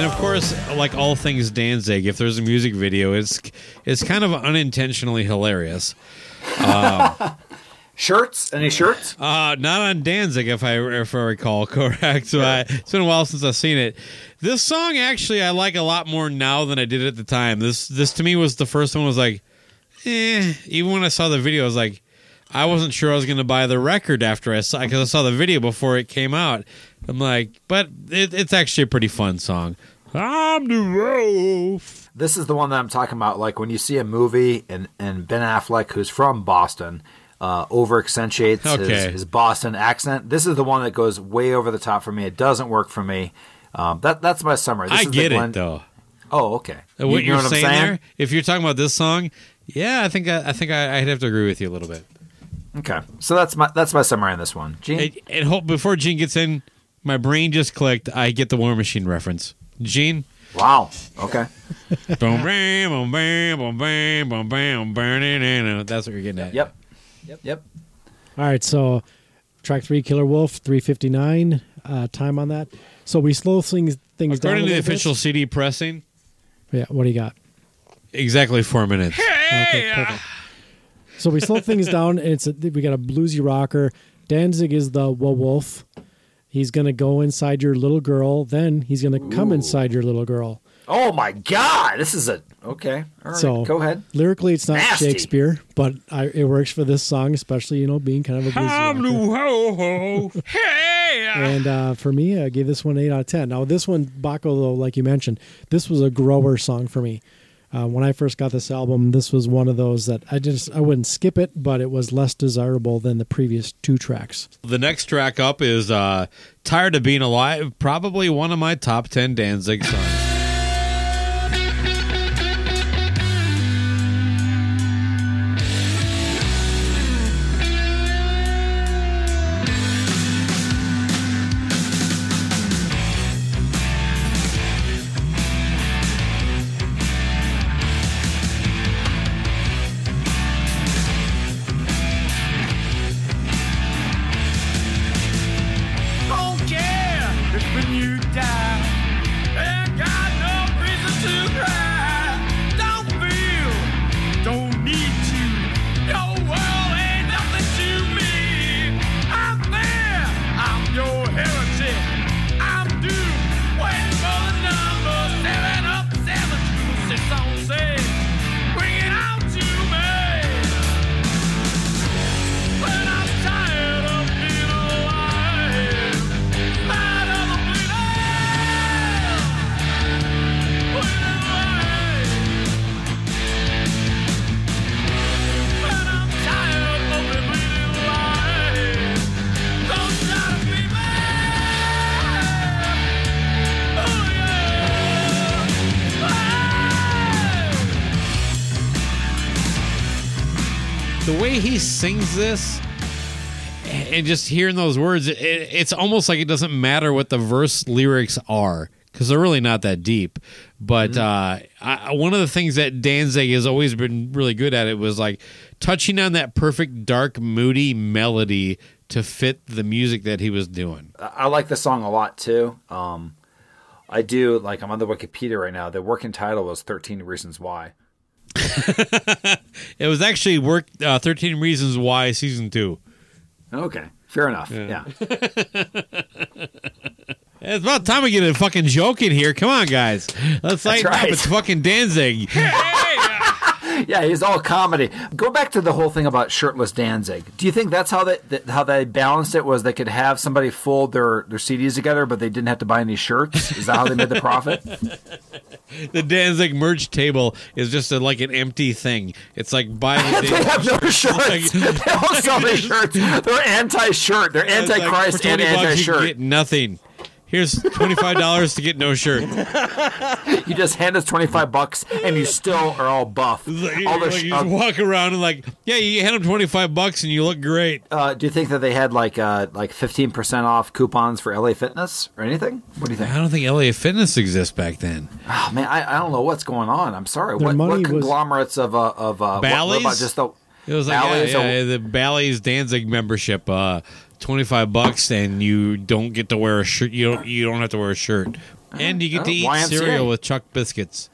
Course, like all things Danzig, if there's a music video, it's it's kind of unintentionally hilarious. Shirts? Any shirts? Uh, not on Danzig, if I if I recall correct. So I, it's been a while since I've seen it. This song actually I like a lot more now than I did at the time. This this to me was the first one was like, eh. Even when I saw the video, I was like, I wasn't sure I was going to buy the record after I saw because I saw the video before it came out. I'm like, but it, it's actually a pretty fun song. I'm the wolf. This is the one that I'm talking about. Like when you see a movie and, and Ben Affleck, who's from Boston, uh, over accentuates Okay. his, his Boston accent. This is the one that goes way over the top for me. It doesn't work for me. Um, that that's my summary. This I is the get Glenn- it though. Oh, okay. What You know you're I'm saying, there? If you're talking about this song, yeah, I think I, I think I, I'd have to agree with you a little bit. Okay, so that's my that's my summary on this one. Gene, And, and hope before Gene gets in, my brain just clicked. I get the War Machine reference. Gene, wow. Okay, boom, bam, boom, bam, boom, bam, boom, bam, burning. That's what you're getting at. yep, yep, yep. All right, so track three, Killer Wolf, three fifty nine. Uh, time on that. So we slow things things down. According a to the little bit. official CD pressing, Yeah, what do you got? exactly four minutes. Okay, perfect. So we slow things down. And it's a, we got a bluesy rocker. Danzig is the wolf. He's gonna go inside your little girl. Then he's gonna come inside your little girl. Oh my God, this is a okay. All right, So go ahead. Lyrically, it's not Nasty. Shakespeare, but I, it works for this song, especially you know being kind of a bluesy I'm rocker. ho ho. Hey. And uh, for me, I gave this one eight out of ten. Now, this one, Bakko, though, like you mentioned, this was a grower song for me. Uh, when I first got this album, this was one of those that I just I wouldn't skip it, but it was less desirable than the previous two tracks. The next track up is uh, "Tired of Being Alive." Probably one of my top ten Danzig songs. Way he sings this and just hearing those words it, it's almost like it doesn't matter what the verse lyrics are because they're really not that deep but uh, I, one of the things that danzig has always been really good at it was like touching on that perfect dark moody melody to fit the music that he was doing I I like the song a lot too. Um, I do like I'm on the Wikipedia right now. The working title was 13 Reasons Why. it was actually work uh, 13 reasons why season two Okay, fair enough. Yeah. It's about time we get a fucking joke in here. Come on, guys. Let's lighten up. It's fucking Danzig. Yeah, he's all comedy. Go back to the whole thing about shirtless Danzig. Do you think that's how they that, how they balanced it? Was they could have somebody fold their their CDs together, but they didn't have to buy any shirts? Is that how they made the profit? the Danzig merch table is just a, like an empty thing. It's like buy the they have no shirts. like- they don't sell any shirts. They're anti-shirt. They're like, anti-Christ for and 20 bucks, you can anti-shirt. get nothing. Here's twenty five dollars to get no shirt. You just hand us twenty five bucks, and you still are all buff. Like, All the like, sh- you uh, walk around and like, yeah, you hand them twenty five bucks and you look great. uh, do you think that they had like uh, like fifteen percent off coupons for LA Fitness or anything? What do you think? I don't think LA Fitness exists back then. Oh man, I, I don't know what's going on. I'm sorry. Their What, money what was- conglomerates of uh, of uh, what, what Bally's? about just the It was like yeah, Bally's yeah, or- yeah, the Bally's Danzig membership, uh, twenty five bucks, and you don't get to wear a shirt. You don't. You don't have to wear a shirt. And you get to eat YMCA. cereal with Chuck biscuits.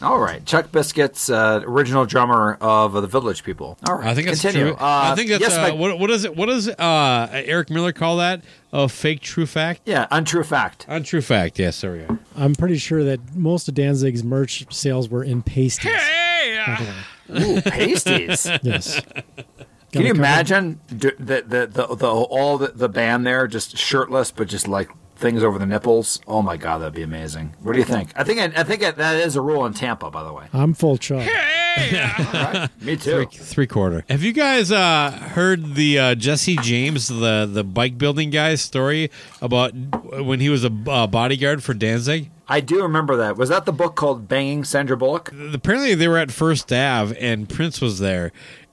All right, Chuck Biscuits, uh, original drummer of the Village People. All right, I think that's continue. true. Uh, I think that's yes, uh, Mike- what, what is it? What does uh, Eric Miller call that? A fake true fact? yeah, untrue fact. Untrue fact. Yes, there we go. I'm pretty sure that most of Danzig's merch sales were in pasties. Ooh, pasties. Yes. Can you cover- imagine the, the, the, the all the, the band there just shirtless, but just like things over the nipples? Oh my god, that'd be amazing. What do you think? I think I, think that is a rule in Tampa, by the way. I'm full chug. Me too. Three, three quarter. Have you guys uh, heard the uh, Jesse James, the the bike building guy's story about when he was a uh, bodyguard for Danzig? I do remember that. Was that the book called Banging Sandra Bullock? apparently they were at First Ave and Prince was there,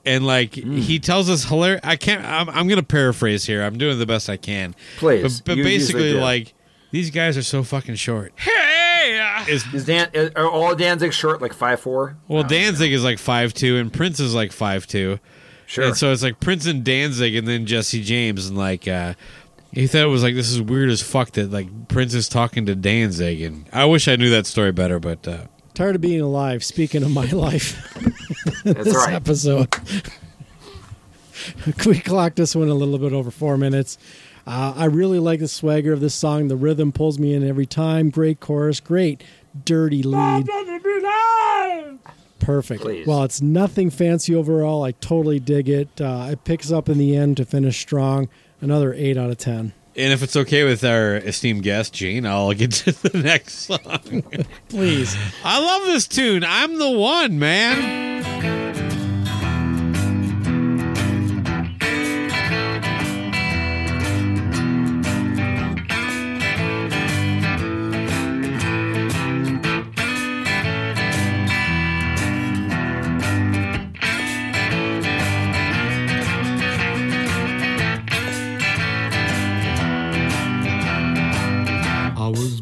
and like he tells us hilarious. I can't. I'm, I'm going to paraphrase here. I'm doing the best I can. Please, but, but basically, like these guys are so fucking short. Is Is Dan is, are all Danzig short like five four? well, Danzig is like five two, and Prince is like five two. Sure. And so it's like Prince and Danzig, and then Jesse James, and like uh, he thought it was like this is weird as fuck that like Prince is talking to Danzig, and I wish I knew that story better, but uh, Tired of being alive. Speaking of my life, That's this right. episode. we clocked this one a little bit over four minutes. Uh, I really like the swagger of this song. The rhythm pulls me in every time. Great chorus, great dirty lead. Perfect. Please. Well, it's nothing fancy overall. I totally dig it. Uh, it picks up in the end to finish strong. Another eight out of ten. And if it's okay with our esteemed guest Gene, I'll get to the next song. Please. I love this tune. I'm the one, man.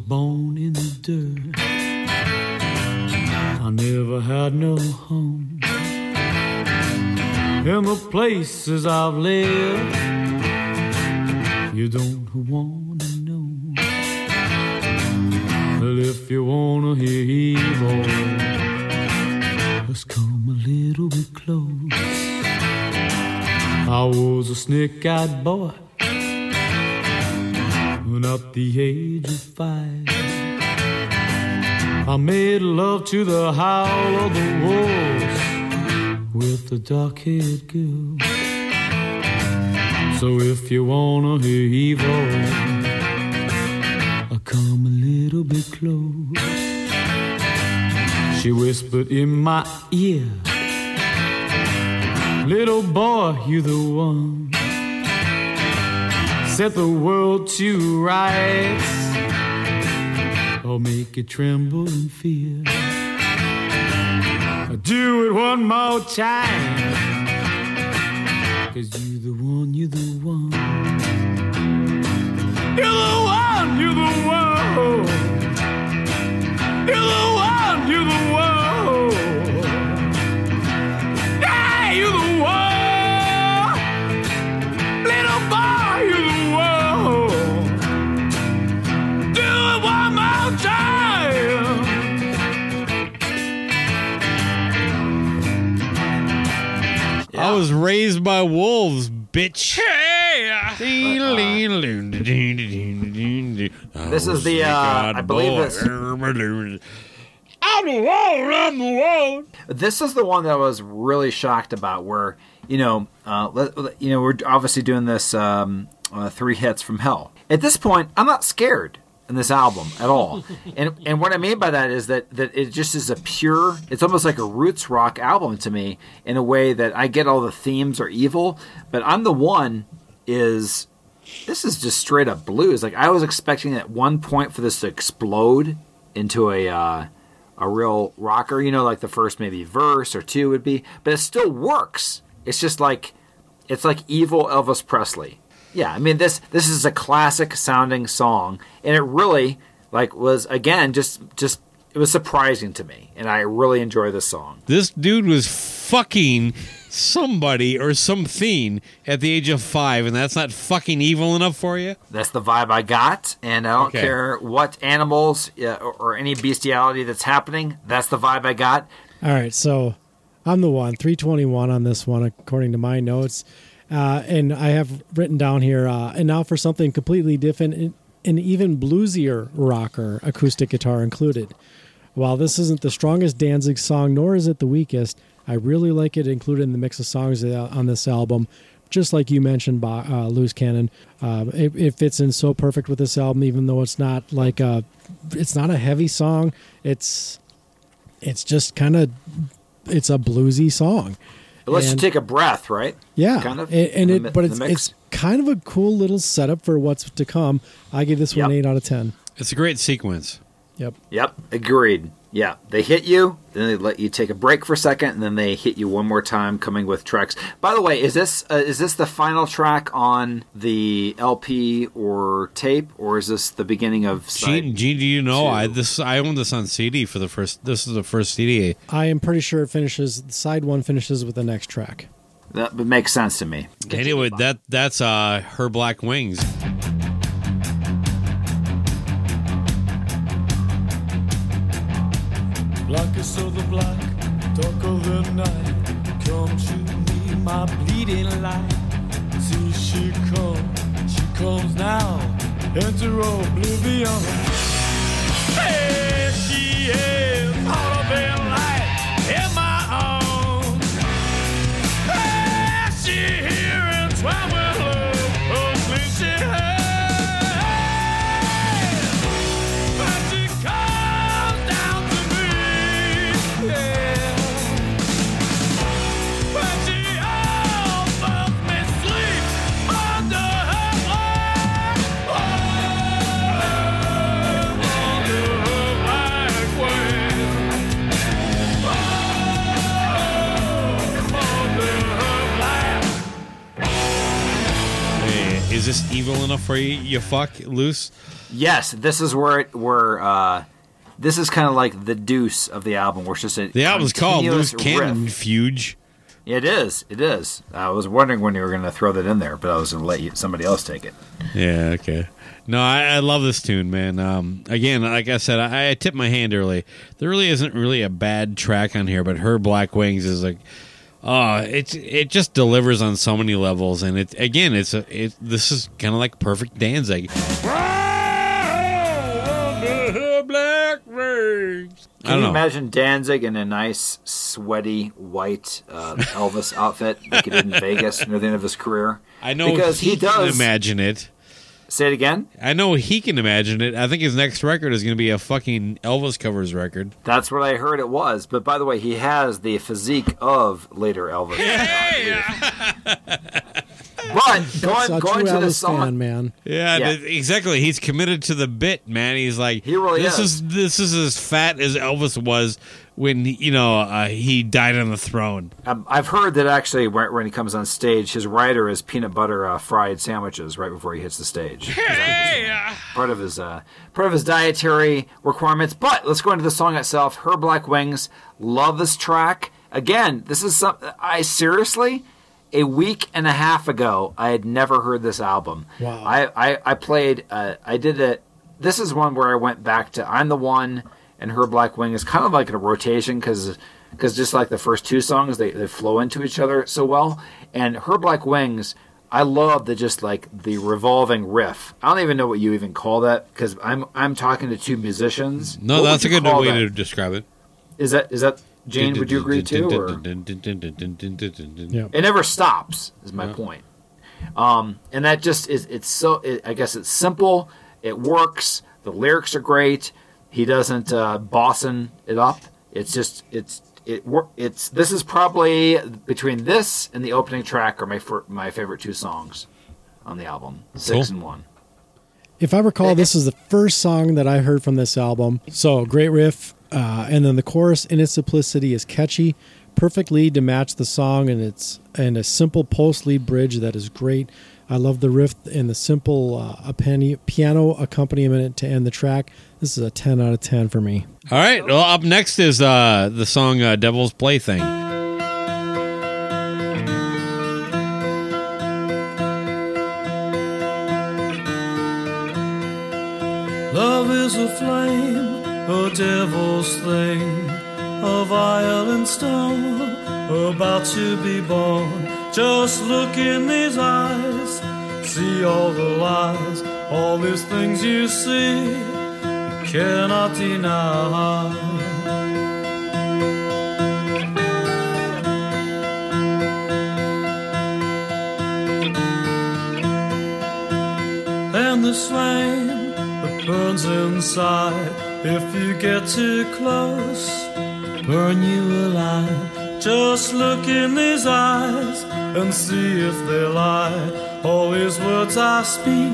Born in the dirt. I never had no home. In the places I've lived, you don't wanna know. Well, if you wanna hear evil, just come a little bit close. I was a snake-eyed boy when the age of five I made love to the howl of the wolves with the dark-haired girl. So if you wanna hear evil, I come a little bit close. She whispered in my ear, Little boy, you the one set the world to rights or make it tremble in fear. Do it one more time. Cause you the one, you the one. You're the one, you're the one. You're the one, you're the one. Was raised by wolves, bitch. This is the, uh, I believe this- I'm the one, I'm the one. This is the one that I was really shocked about. Where you know, uh, let, let- you know, we're obviously doing this um, uh, three hits from hell. At this point, I'm not scared in this album at all. and and what I mean by that is that that it just is a pure. It's almost like a roots rock album to me in a way that I get all the themes are evil, but I'm the one is. This is just straight up blues. Like I was expecting at one point for this to explode into a uh, a real rocker, you know, like the first maybe verse or two would be, but it still works. It's just like it's like evil Elvis Presley. Yeah, I mean this this is a classic sounding song and it really like was again just just it was surprising to me and I really enjoy this song. This dude was fucking somebody or something at the age of five, and that's not fucking evil enough for you? That's the vibe I got, and I don't Okay. care what animals uh, or, or any bestiality that's happening. That's the vibe I got. All right, so I'm the one, 321 on this one, according to my notes. Uh, and I have written down here, uh, and now for something completely different, an- even bluesier rocker, acoustic guitar included. While this isn't the strongest Danzig song, nor is it the weakest, I really like it included in the mix of songs uh, on this album. Just like you mentioned, uh, Loose Cannon, uh, it, it fits in so perfect with this album. Even though it's not like a, it's not a heavy song. It's, it's just kind of, it's a bluesy song. It lets And- you take a breath, right? Yeah, kind of. and, and in it, the but it's it's kind of a cool little setup for what's to come. I give this one Yep. eight out of ten. It's a great sequence. Yep. Yep, agreed. Yeah, they hit you, then they let you take a break for a second, and then they hit you one more time, coming with tracks. By the way, is this uh, is this the final track on the LP or tape, or is this the beginning of? Gene, Gene, do you know two. I this I own this on CD for the first. This is the first CD. I am pretty sure it finishes. Side one finishes with the next track. That makes sense to me. Anyway, that that's uh her black wings. Blackest of the black, dark of the night. Come to me, my bleeding light. See she comes, she comes now. Enter oblivion. Hey, she is this evil enough for you? You fuck loose. Yes, this is where it where uh, this is kind of like the deuce of the album, where it's just a The album's called Loose Cannon. Fuge. It is. It is. I was wondering when you were going to throw that in there, but I was going to let you somebody else take it. Yeah, okay. No, I, I love this tune, man. Um, again, like I said, I, I tipped my hand early. There really isn't really a bad track on here, but her Black Wings is like, oh, it's it just delivers on so many levels, and it again, it's a it. This is kind of like perfect Danzig. Black. I Can don't you know. imagine Danzig in a nice, sweaty, white uh, Elvis outfit like he did in Vegas near the end of his career? I know because he, he, can does. imagine it. Say it again. I know he can imagine it. I think his next record is going to be a fucking Elvis covers record. That's what I heard it was. But by the way, he has the physique of later Elvis. but going, a going true to the song, fan, man. Yeah, Yeah. th- exactly. He's committed to the bit, man. He's like, He really this is. this is as fat as Elvis was when you know uh, he died on the throne. Um, I've heard that actually when, when he comes on stage, his rider is peanut butter uh, fried sandwiches right before he hits the stage. part of his uh, part of his dietary requirements. But let's go into the song itself. Her Black Wings. Love this track. Again, this is something I seriously. A week and a half ago, I had never heard this album. Wow. I I, I played. Uh, I did it. This is one where I went back to "I'm the One" and "Her Black Wing" is kind of like a rotation because because just like the first two songs, they, they flow into each other so well. And "Her Black Wings," I love the just like the revolving riff. I don't even know what you even call that because I'm I'm talking to two musicians. No, What that's a good way that? to describe it. Is that is that Jane? Would you agree too? Or? Yeah. It never stops. Is my point. Um, and that just is. It's so. It, I guess it's simple. It works. The lyrics are great. He doesn't uh, bossing it up. It's just. It's. It. It's. This is probably between this and the opening track are my fir- my favorite two songs on the album. Six Cool. and one. If I recall, this is the first song that I heard from this album. So great riff, uh, and then the chorus in its simplicity is catchy, perfect lead to match the song, and it's and a simple post lead bridge that is great. I love the riff and the simple uh, piano accompaniment to end the track. This is a 10 out of 10 for me. All right. Well, up next is uh, the song uh, Devil's Plaything. Love is a flame, a devil's thing, a violent stone about to be born just look in these eyes, see all the lies, all these things you see, you cannot deny. and this flame that burns inside. If you get too close, burn you alive. Just look in these eyes and see if they lie. All these words I speak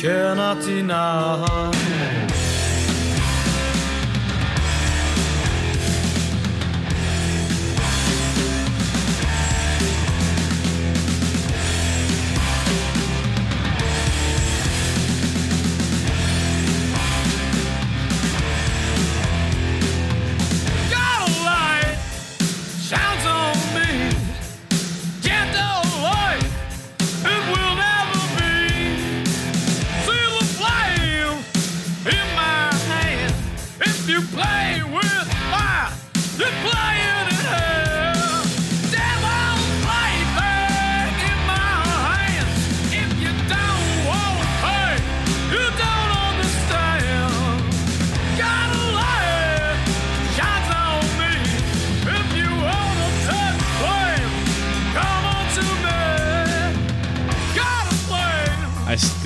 cannot deny.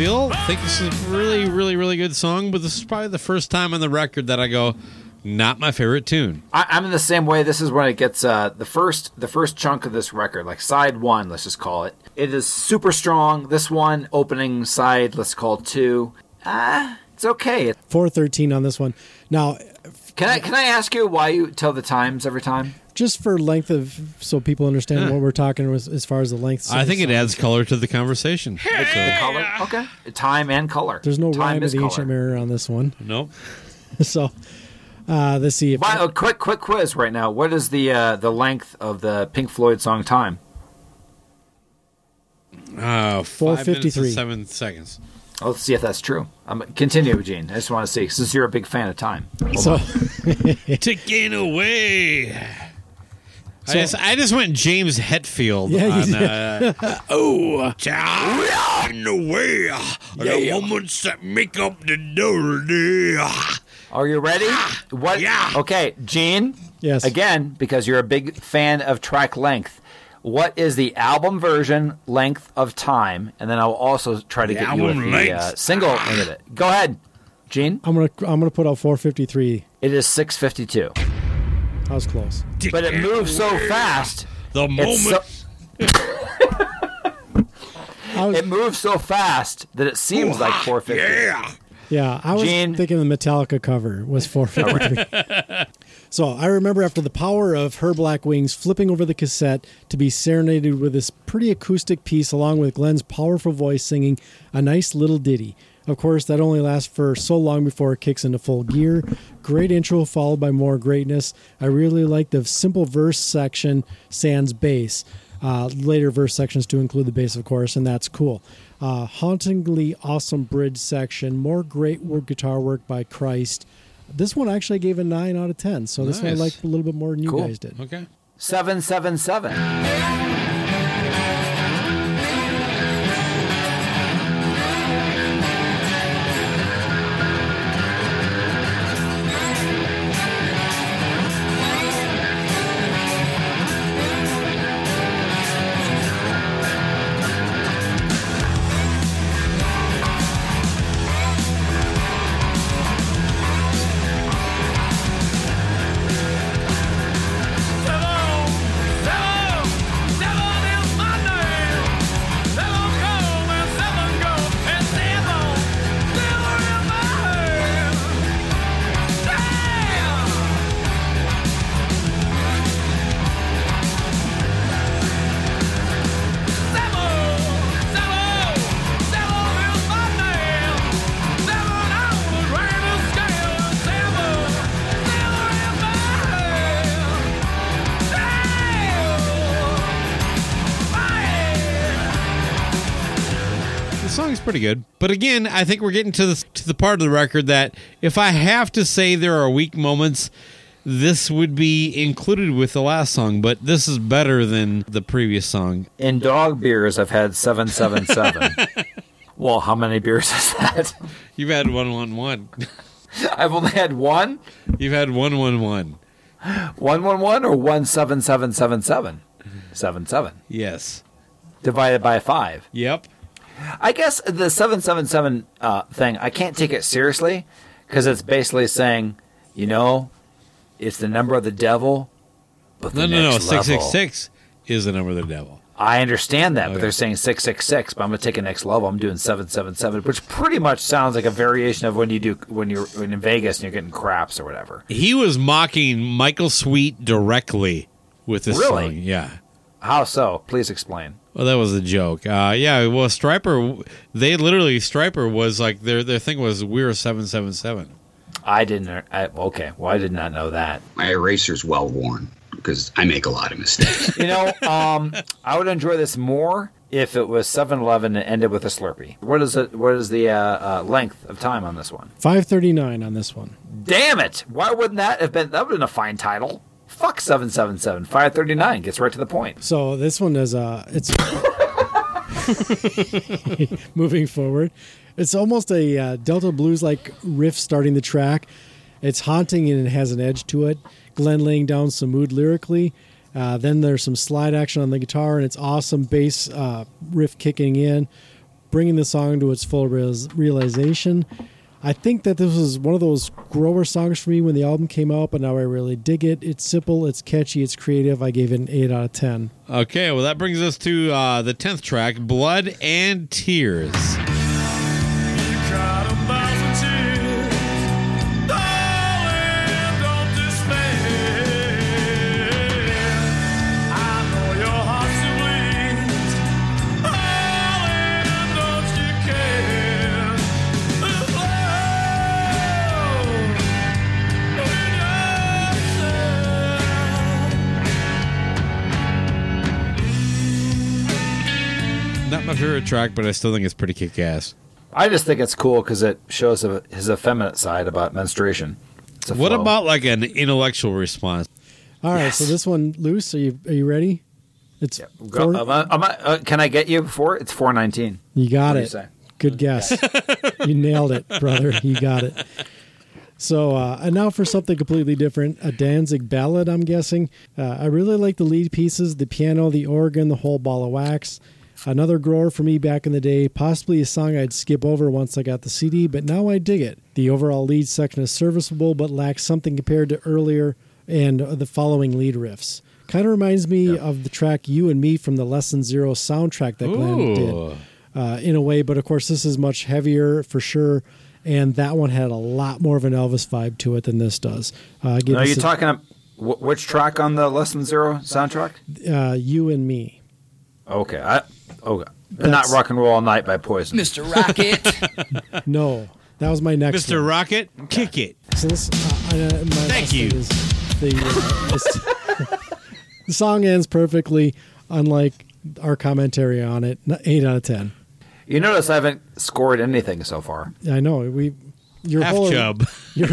Flame. I think this is a really, really, really good song, but this is probably the first time on the record that I go, not my favorite tune. I, I'm in the same way. This is when it gets uh, the first the first chunk of this record, like side one, let's just call it. It is super strong. This one, opening side, let's call it two. Ah, it's okay. Four thirteen on this one. Now, Can I can I ask you why you tell the times every time? Just for length of, so people understand Yeah. what we're talking as, as far as the length. I think it adds color to the conversation. The color, okay. Time and color. There's no time rhyme of is the color. ancient mirror on this one. Nope. So, uh, let's see if Why, a quick quick quiz right now. What is the uh, the length of the Pink Floyd song "Time"? Uh, Four five minutes and 53. seven seconds. Let's see if that's true. Um, continue, Gene. I just want to see since you're a big fan of time. Hold so. on. Taken away. I just, I just went James Hetfield Yeah, you on. Uh, oh, taken away. The moments that make up the day. Are you ready? What? Yeah. Okay, Gene. Yes. Again, because you're a big fan of track length. What is the album version length of time? And then I'll also try to The get you with album the uh, single length of it. Go ahead, Gene. I'm gonna I'm gonna put out 453. It is 6:52, I was close. but it moves so fast. The moment. so, was, it moves so fast that it seems like ah, 450. yeah. yeah, I was Gene. thinking the Metallica cover was 453. so I remember after the power of Her Black Wings flipping over the cassette to be serenaded with this pretty acoustic piece, along with Glenn's powerful voice singing a nice little ditty. Of course, that only lasts for so long before it kicks into full gear. Great intro followed by more greatness. I really like the simple verse section sans bass. Uh, later verse sections do include the bass, of course, and that's cool. Uh, hauntingly awesome bridge section. More great work, guitar work by Christ. This one actually gave a 9 out of 10, so this one I Nice. liked a little bit more than you Cool. guys did. Okay. 777. Seven, pretty good, but again, I think we're getting to the to the part of the record that if I have to say there are weak moments, this would be included with the last song, but this is better than the previous song. In dog beers, I've had 777. well, how many beers is that? You've had 111. I've only had one? You've had 111. 111 or 17777? 77. Mm-hmm. Yes. Divided by 5. Yep. I guess the 777 uh, thing, I can't take it seriously because it's basically saying, you know, it's the number of the devil. But No, no, no. next 666 is the number of the devil. I understand that, but they're saying 666, but I'm going to take a next level. I'm doing 777, which pretty much sounds like a variation of when you do when you're in Vegas and you're getting craps or whatever. He was mocking Michael Sweet directly with this Really? song. Yeah. How so? Please explain. Well, that was a joke. Uh, yeah, well, Stryper, they literally, Stryper was like, their their thing was, we're 777. I didn't. I, okay, well, I did not know that. My eraser's well worn because I make a lot of mistakes. You know, um, I would enjoy this more if it was 7-Eleven and ended with a Slurpee. What is it? What is the uh, uh, length of time on this one? 539 on this one. Damn it! Why wouldn't that have been? That would have been a fine title. Fuck 777. 539 gets right to the point. So this one is uh it's moving forward. It's almost a uh, Delta Blues like riff starting the track. It's haunting and it has an edge to it. Glenn laying down some mood lyrically. Uh, then there's some slide action on the guitar and it's awesome bass uh, riff kicking in, bringing the song to its full real- realization. I think that this was one of those grower songs for me when the album came out, but now I really dig it. It's simple, it's catchy, it's creative. I gave it an 8 out of 10. Okay, well, that brings us to uh, the 10th track, Blood and Tears. cried tears. Not my favorite track, but I still think it's pretty kick ass. I just think it's cool because it shows his effeminate side about menstruation. It's What flow. about like an intellectual response? All right, so this one, loose. Are you are you ready? It's Go- four- am I- am I- uh, can I get you before? It's 419. you got What do you it. Good guess. you nailed it, brother. You got it. So, uh, and now for something completely different, a Danzig ballad. I'm guessing. Uh, I really like the lead pieces, the piano, the organ, the whole ball of wax. Another grower for me back in the day, possibly a song I'd skip over once I got the CD, but now I dig it. The overall lead section is serviceable, but lacks something compared to earlier and the following lead riffs. Kind of reminds me of the track "You and Me" from the Less Than Zero soundtrack that Glenn Ooh. did, uh, in a way. But of course, this is much heavier for sure, and that one had a lot more of an Elvis vibe to it than this does. Uh, give Are you a- talking which track on the Less Than Zero soundtrack? uh, "You and Me"? Okay. I, okay. Not Rock and Roll All Night by Poison. Mr. Rocket. No, that was my next. Mr. one. Rocket, kick it. So this, uh, uh, my Thank you. is The, uh, the song ends perfectly, unlike our commentary on it. Eight out of ten. You notice I haven't scored anything so far. I know we. Your Half whole chub. Your,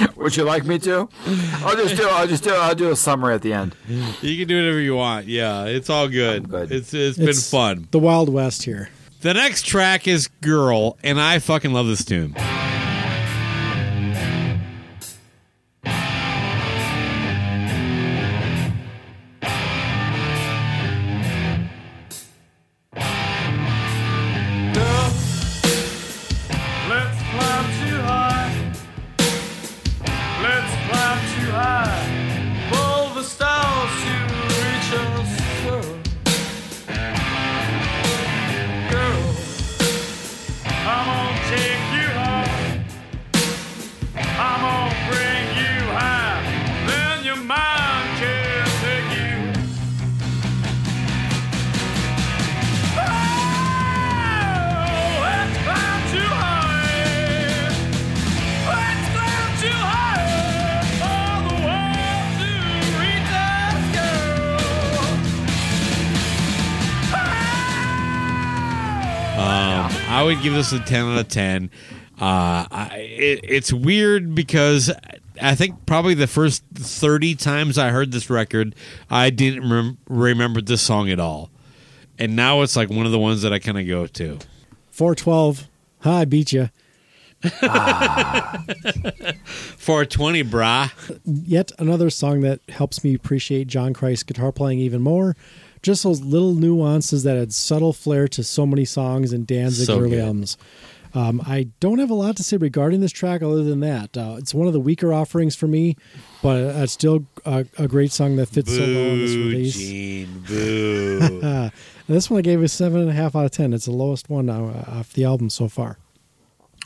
Would you like me to? I'll just do. I'll just do. I'll do a summary at the end. You can do whatever you want. Yeah, it's all good. good. It's it's been it's fun. The Wild West here. The next track is Girl, and I fucking love this tune. Give this a 10 out of 10. Uh, I, it, it's weird because I think probably the first 30 times I heard this record, I didn't rem- remember this song at all. And now it's like one of the ones that I kind of go to. 412. Hi, I beat you. 420, brah. Yet another song that helps me appreciate John Christ's guitar playing even more. Just those little nuances that add subtle flair to so many songs in Danzig's So early albums. Um, I don't have a lot to say regarding this track other than that. Uh, it's one of the weaker offerings for me, but uh, it's still a, a great song that fits so well in this release. Gene, boo. This one I gave a seven and a half out of ten. It's the lowest one uh, off the album so far.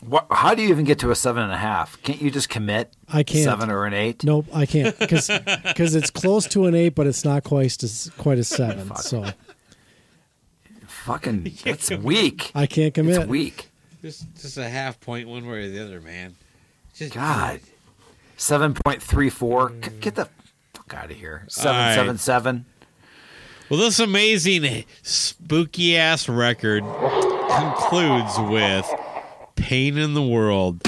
What, how do you even get to a seven and a half? Can't you just commit? I can't. Seven or an eight? Nope, I can't because it's close to an eight, but it's not quite as quite a seven. So Fucking, that's weak. I can't commit. It's weak. just, just a half point one way or the other, man. Just God. 7.34. Mm. Get the fuck out of here. All right. 777. Well, this amazing spooky ass record concludes with Pain in the World.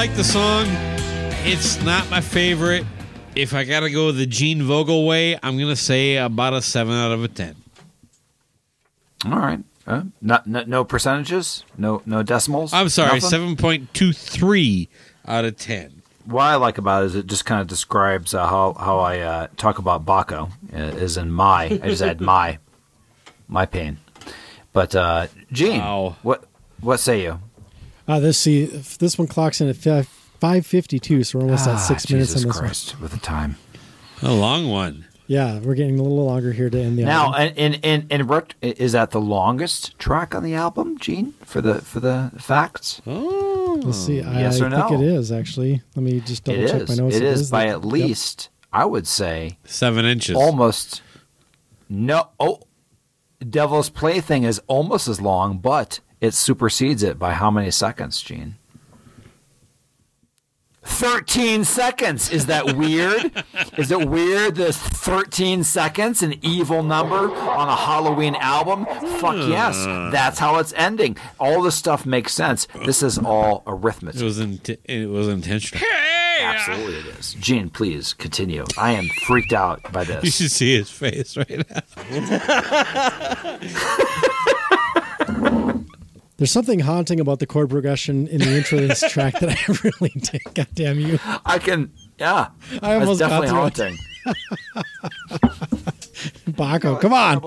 Like the song. It's not my favorite. If I got to go the Gene Vogel way, I'm going to say about a 7 out of a 10. All right. Uh, not, no, no percentages? No no decimals? I'm sorry, Nothing? 7.23 out of 10. What I like about it is it just kind of describes uh, how, how I uh, talk about Bakko, uh, is in my. I just add my. My pain. But, uh, Gene, Wow. what, what say you? Uh, this see this one clocks in at five fifty two, so we're almost at six Ah, minutes Jesus on this Christ, with the time. A long one. one. Yeah, we're getting a little longer here to end the Now, album. in and in, in rec- is that the longest track on the album, Gene? For the for the facts, Oh. Let's see. I, yes I or think it is actually. Let me just double it check is. my notes. it is by the- at yep. least, I would say, 7 inches. almost. No, oh, Devil's Plaything is almost as long, but it supersedes it by how many seconds, Gene? 13 seconds. Is that weird? Is it weird this 13 seconds, an evil number on a Halloween album? Fuck yes. Hmm. That's how it's ending. All this stuff makes sense. This is all It arithmetic. was in, it was intentional. Absolutely it is. Gene, please continue. I am freaked out by this. You should see his face right now. There's something haunting about the chord progression in the intro of this track that I really dig. God damn you! I can, yeah. I almost That's got definitely through haunting. Bakko, come on!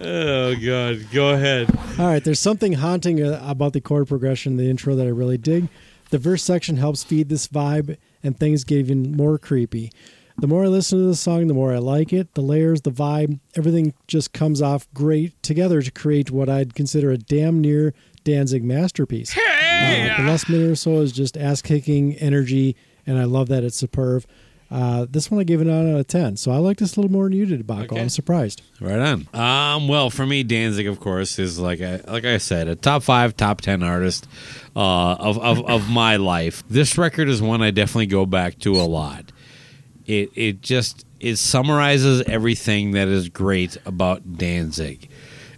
Oh, God. Go ahead. All right, there's something haunting uh, about the chord progression in the intro that I really dig. The verse section helps feed this vibe, and things get even more creepy. The more I listen to the song, the more I like it. The layers, the vibe, everything just comes off great together to create what I'd consider a damn near Danzig masterpiece. Uh, the last minute or so is just ass kicking energy, and I love that it's superb. Uh, this one I gave it a nine out of ten. So I like this a little more than you did, Bakko. Okay. I'm surprised. Right on. Um, well, for me, Danzig, of course, is like I, like I said, a top five, top ten artist uh, of, of of my life. This record is one I definitely go back to a lot. It it just it summarizes everything that is great about Danzig.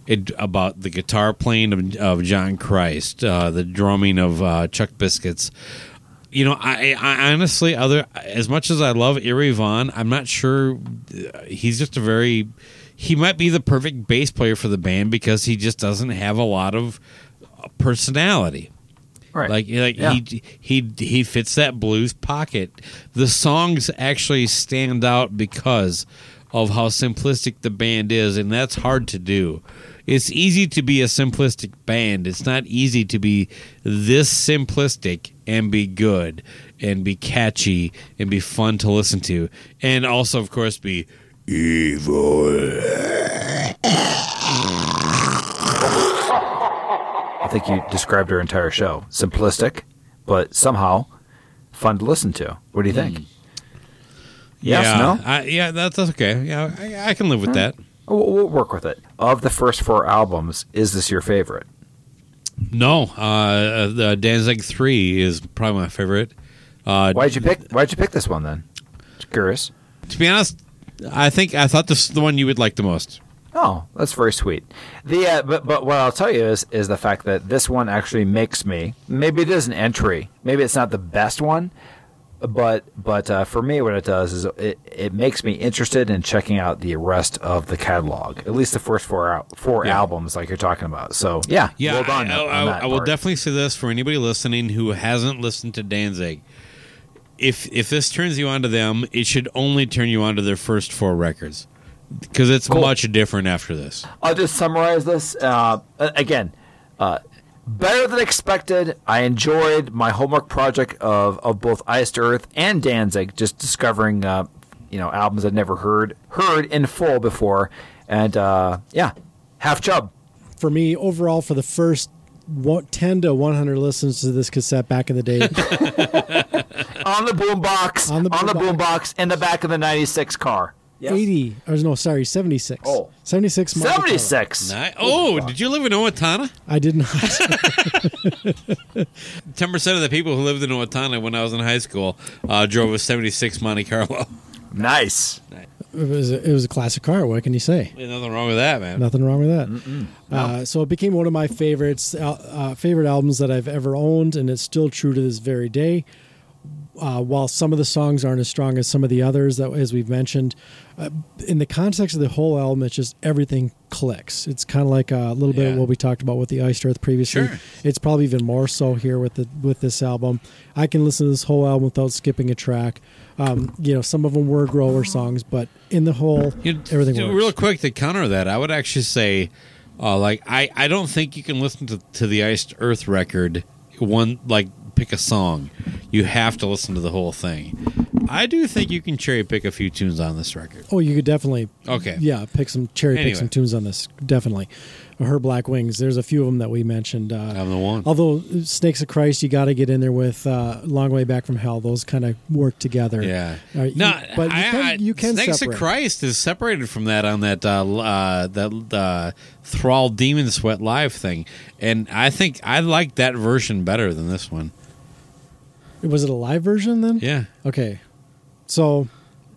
It about the guitar playing of, of John Christ, uh, the drumming of uh, Chuck Biscuits. You know, I, I honestly, other as much as I love Eerie Von, I'm not sure uh, he's just a very. He might be the perfect bass player for the band because he just doesn't have a lot of personality. Right. Like like Yeah. he he he fits that blues pocket. The songs actually stand out because of how simplistic the band is, and that's hard to do. It's easy to be a simplistic band. It's not easy to be this simplistic and be good and be catchy and be fun to listen to, and also, of course, be evil. I think you described her entire show. Simplistic, but somehow fun to listen to. What do you think? Yes, yeah, no? I, yeah, that's, that's okay. Yeah, I, I can live with that. We'll, we'll work with it. Of the first four albums, is this your favorite? No, uh, the Danzig Three is probably my favorite. Uh, Why'd you pick? Why'd you pick this one then? Just curious. To be honest, I think I thought this is the one you would like the most. Oh, that's very sweet. The uh, but but what I'll tell you is is the fact that this one actually makes me. Maybe it is an entry. Maybe it's not the best one, but but uh, for me, what it does is it it makes me interested in checking out the rest of the catalog. At least the first four out four Yeah. albums, like you're talking about. So yeah, Yeah, well done I, on I- I will part. definitely say this for anybody listening who hasn't listened to Danzig. If if this turns you on to them, it should only turn you on to their first four records because it's Cool. much different after this. I'll just summarize this uh, again. Uh, better than expected. I enjoyed my homework project of, of both Iced Earth and Danzig, just discovering uh, you know albums I'd never heard heard in full before, and uh, yeah, half chub. For me, overall, for the first 10 to 100 listens to this cassette back in the day, on the boombox, On on the the, on the boombox. boombox in the back of the '96 car. 80, or no, sorry, 76. Oh. 76 Monte Carlo. 76. Ni- oh, did you live in Owatonna? I did not. Ten percent of the people who lived in Owatonna when I was in high school uh, drove a '76 Monte Carlo. Nice. it, was a, it was a classic car. What can you say? There's nothing wrong with that, man. Nothing wrong with that. Uh, so it became one of my favorites, uh, uh, favorite albums that I've ever owned, and it's still true to this very day. Uh, while some of the songs aren't as strong as some of the others, that as we've mentioned, uh, in the context of the whole album, it's just everything clicks. It's kind of like a little bit of what we talked about with the Iced Earth previously. Sure. It's probably even more so here with the with this album. I can listen to this whole album without skipping a track. Um, you know, some of them were grower songs, but in the whole, You know, everything works. Real quick to counter that, I would actually say, uh, like I, I don't think you can listen to, to the Iced Earth record one like pick a song. You have to listen to the whole thing. I do think you can cherry pick a few tunes on this record. Oh, you could definitely. Okay. Yeah, pick some cherry Anyway. pick some tunes on this. Definitely. Her Black Wings. There's a few of them that we mentioned. Uh, I'm the one. although Snakes of Christ, you got to get in there with uh, Long Way Back from Hell. Those kind of work together. Yeah. Uh, you- no, but you I, can, you can Snakes separate. of Christ is separated from that on that uh, uh, that uh, Thrall Demonsweatlive thing, and I think I like that version better than this one. Was it a live version then? Yeah. Okay. So,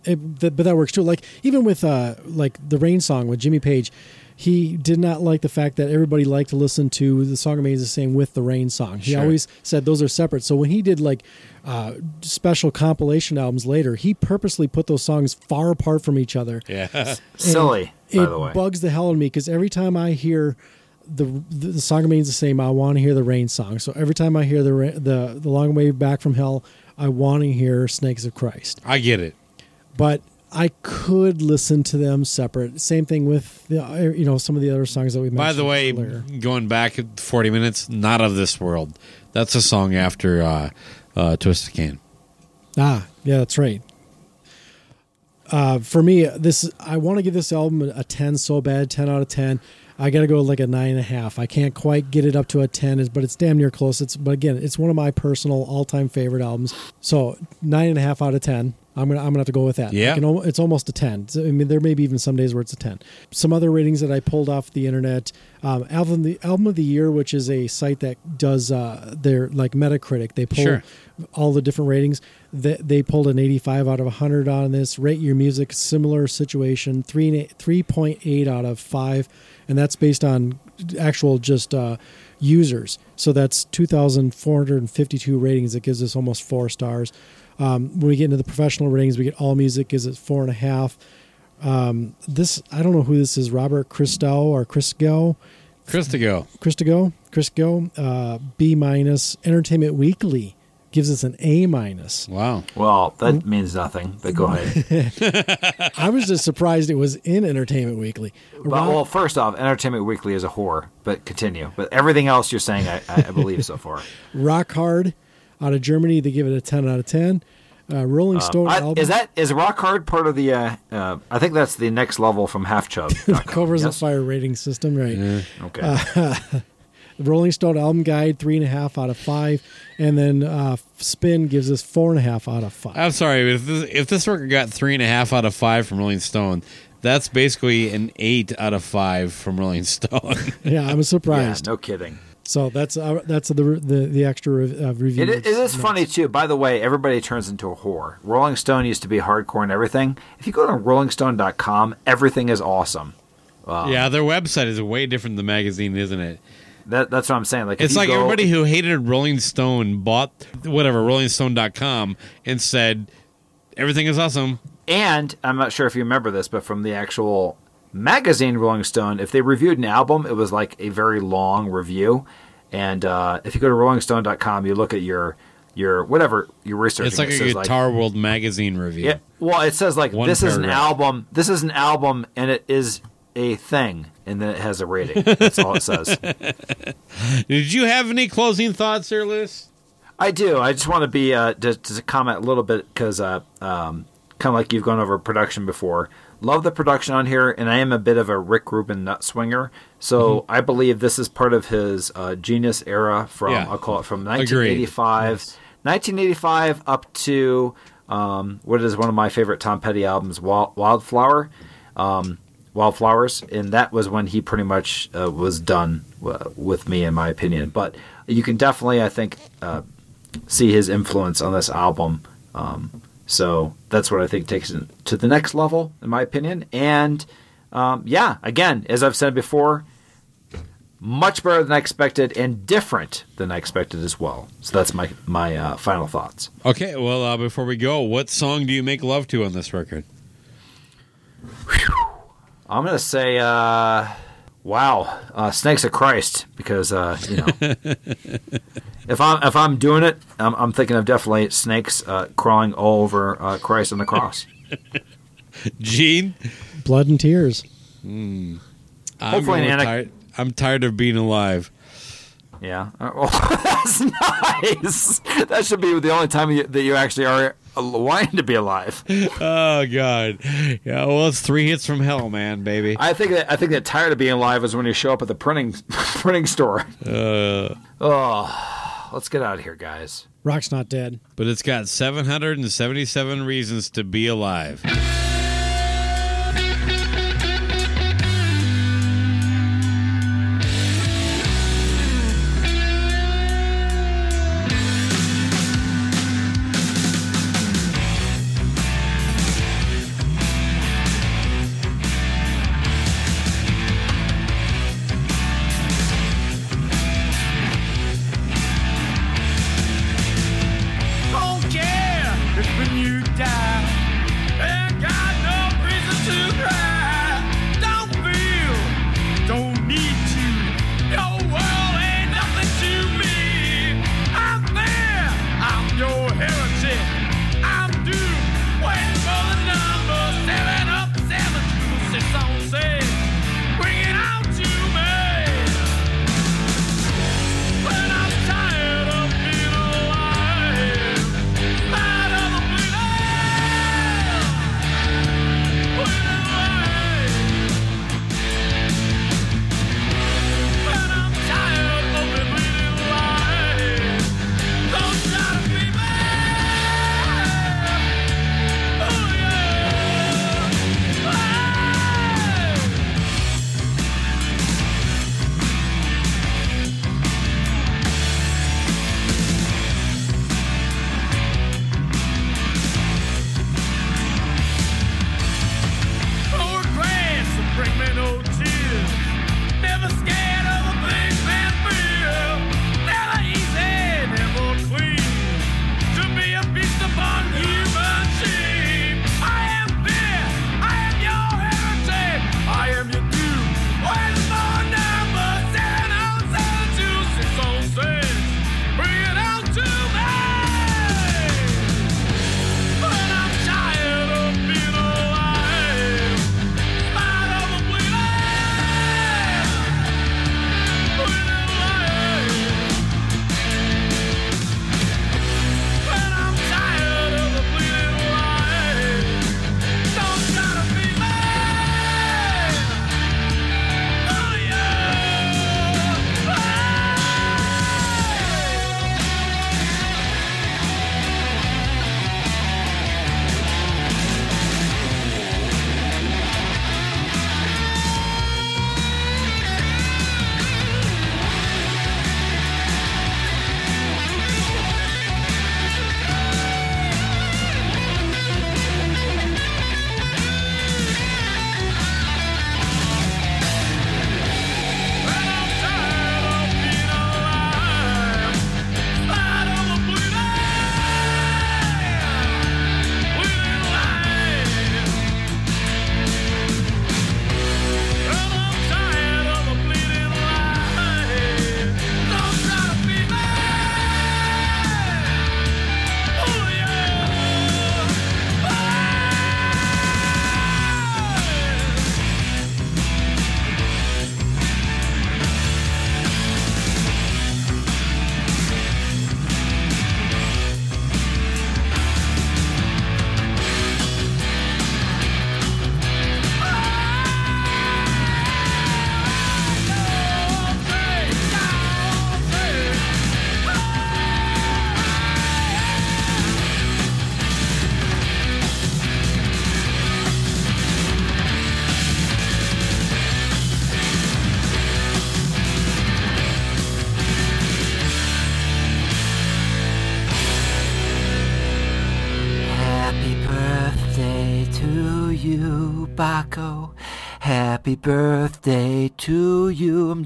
it, th- but that works too. Like even with uh, like the Rain song with Jimmy Page, he did not like the fact that everybody liked to listen to the song remains the same with the Rain song. He Sure. always said those are separate. So when he did like uh, special compilation albums later, he purposely put those songs far apart from each other. Yeah. Silly, it the way. bugs the hell out of me because every time I hear the, the the song remains the same, I want to hear the rain song. So every time I hear the Ra- the the long way back from hell, I want to hear Snakes of Christ. I get it. But I could listen to them separate. Same thing with the you know some of the other songs that we mentioned. By the way, earlier. going back 40 minutes, not of this world. That's a song after uh, uh, Twist of Cain. Ah, yeah, that's right. Uh, for me, this I want to give this album a ten so bad, ten out of ten. I got to go like a nine and a half. I can't quite get it up to a ten, but it's damn near close. It's but again, it's one of my personal all time favorite albums. So nine and a half out of ten. I'm gonna I'm gonna have to go with that. Yeah. Can it's almost a ten. I mean, there may be even some days where it's a ten. Some other ratings that I pulled off the internet. Um, album the album of the year, which is a site that does uh, their like Metacritic. They pull Sure. all the different ratings. They, they pulled an 85 out of 100 on this. Rate your music, similar situation, three 3.8 out of five, and that's based on actual just uh, users. So that's 2,452 ratings. It gives us almost four stars. Um, when we get into the professional ratings, we get all music gives it four and a half. Um, this I don't know who this is, Robert Christo or Chrisgo. Christigo. Christigo, Christigo, uh, B minus. Entertainment Weekly gives us an A minus. Wow. Well, that means nothing, but go ahead. I was just surprised it was in Entertainment Weekly. Well, well, first off, Entertainment Weekly is a whore, but continue. But everything else you're saying, I, I believe so far. Rock Hard out of Germany, they give it a 10 out of 10. Uh, Rolling Stone Um, I- album. is that is Rock Hard part of the? Uh, uh, I think that's the next level from Half Chub. Covers yes? the Fire rating system, right? Okay. The Rolling Stone album guide, three and a half out of five. And then uh, Spin gives us four and a half out of five. I'm sorry, if this, if this record got three and a half out of five from Rolling Stone, that's basically an eight out of five from Rolling Stone. yeah, I'm surprised. yeah, surprised. no kidding. So that's uh, that's the the, the extra re- uh, review. It, it is funny too. By the way, everybody turns into a whore. Rolling Stone used to be hardcore and everything. If you go to RollingStone.com, everything is awesome. yeah, their website is way different than the magazine, isn't it? That, that's what I'm saying. Like It's like go- everybody who hated Rolling Stone bought whatever RollingStone.com and said everything is awesome. And I'm not sure if you remember this, but from the actual magazine Rolling Stone, if they reviewed an album, it was like a very long review. And uh, if you go to RollingStone.com, you look at your your whatever you're researching. It's like it a Guitar World magazine review. Yeah, well, it says like One this is an album. This is an album, and it is a thing, and then it has a rating. That's all it says. Did you have any closing thoughts there, Liz? I do. I just want to be uh, just, to comment a little bit because uh, um, kind of like you've gone over production before. Love the production on here, and I am a bit of a Rick Rubin nut swinger. So I believe this is part of his uh, genius era from Yeah. I'll call it from Agreed. 1985, Yes. 1985 up to um, what is one of my favorite Tom Petty albums, Wild, Wildflower, um, Wildflowers, and that was when he pretty much uh, was done uh, with me, in my opinion. But you can definitely, I think. Uh, see his influence on this album. Um, so that's what I think takes it to the next level, in my opinion. And um, yeah, again, as I've said before, much better than I expected and different than I expected as well. So that's my my uh, final thoughts. Okay, well, uh, before we go, what song do you make love to on this record? I'm gonna say, uh, wow, uh, Snakes of Christ, because uh, you know, if I'm if I'm doing it, I'm, I'm thinking of definitely snakes uh, crawling all over uh, Christ on the cross. Gene? Blood and Tears. I'm Hopefully going an with tired, I'm tired of being alive. Yeah. Uh, that's nice. That should be the only time you, that you actually are wanting to be alive. Oh God! Yeah, well, it's three hits from hell, man, baby. I think that I think that tired of being alive is when you show up at the printing printing store. Uh, Oh, let's get out of here, guys. Rock's not dead. but it's got 777 reasons to be alive.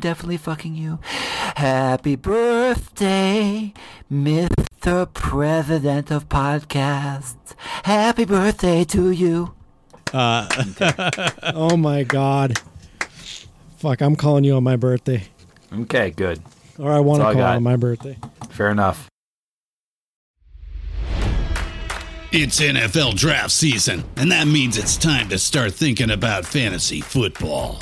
Definitely fucking you. Happy birthday, Mr. President of Podcasts. Happy birthday to you. Uh, oh my god. Fuck, I'm calling you on my birthday. Okay, good. Or I want to call on my birthday. Fair enough. It's NFL draft season, and that means it's time to start thinking about fantasy football.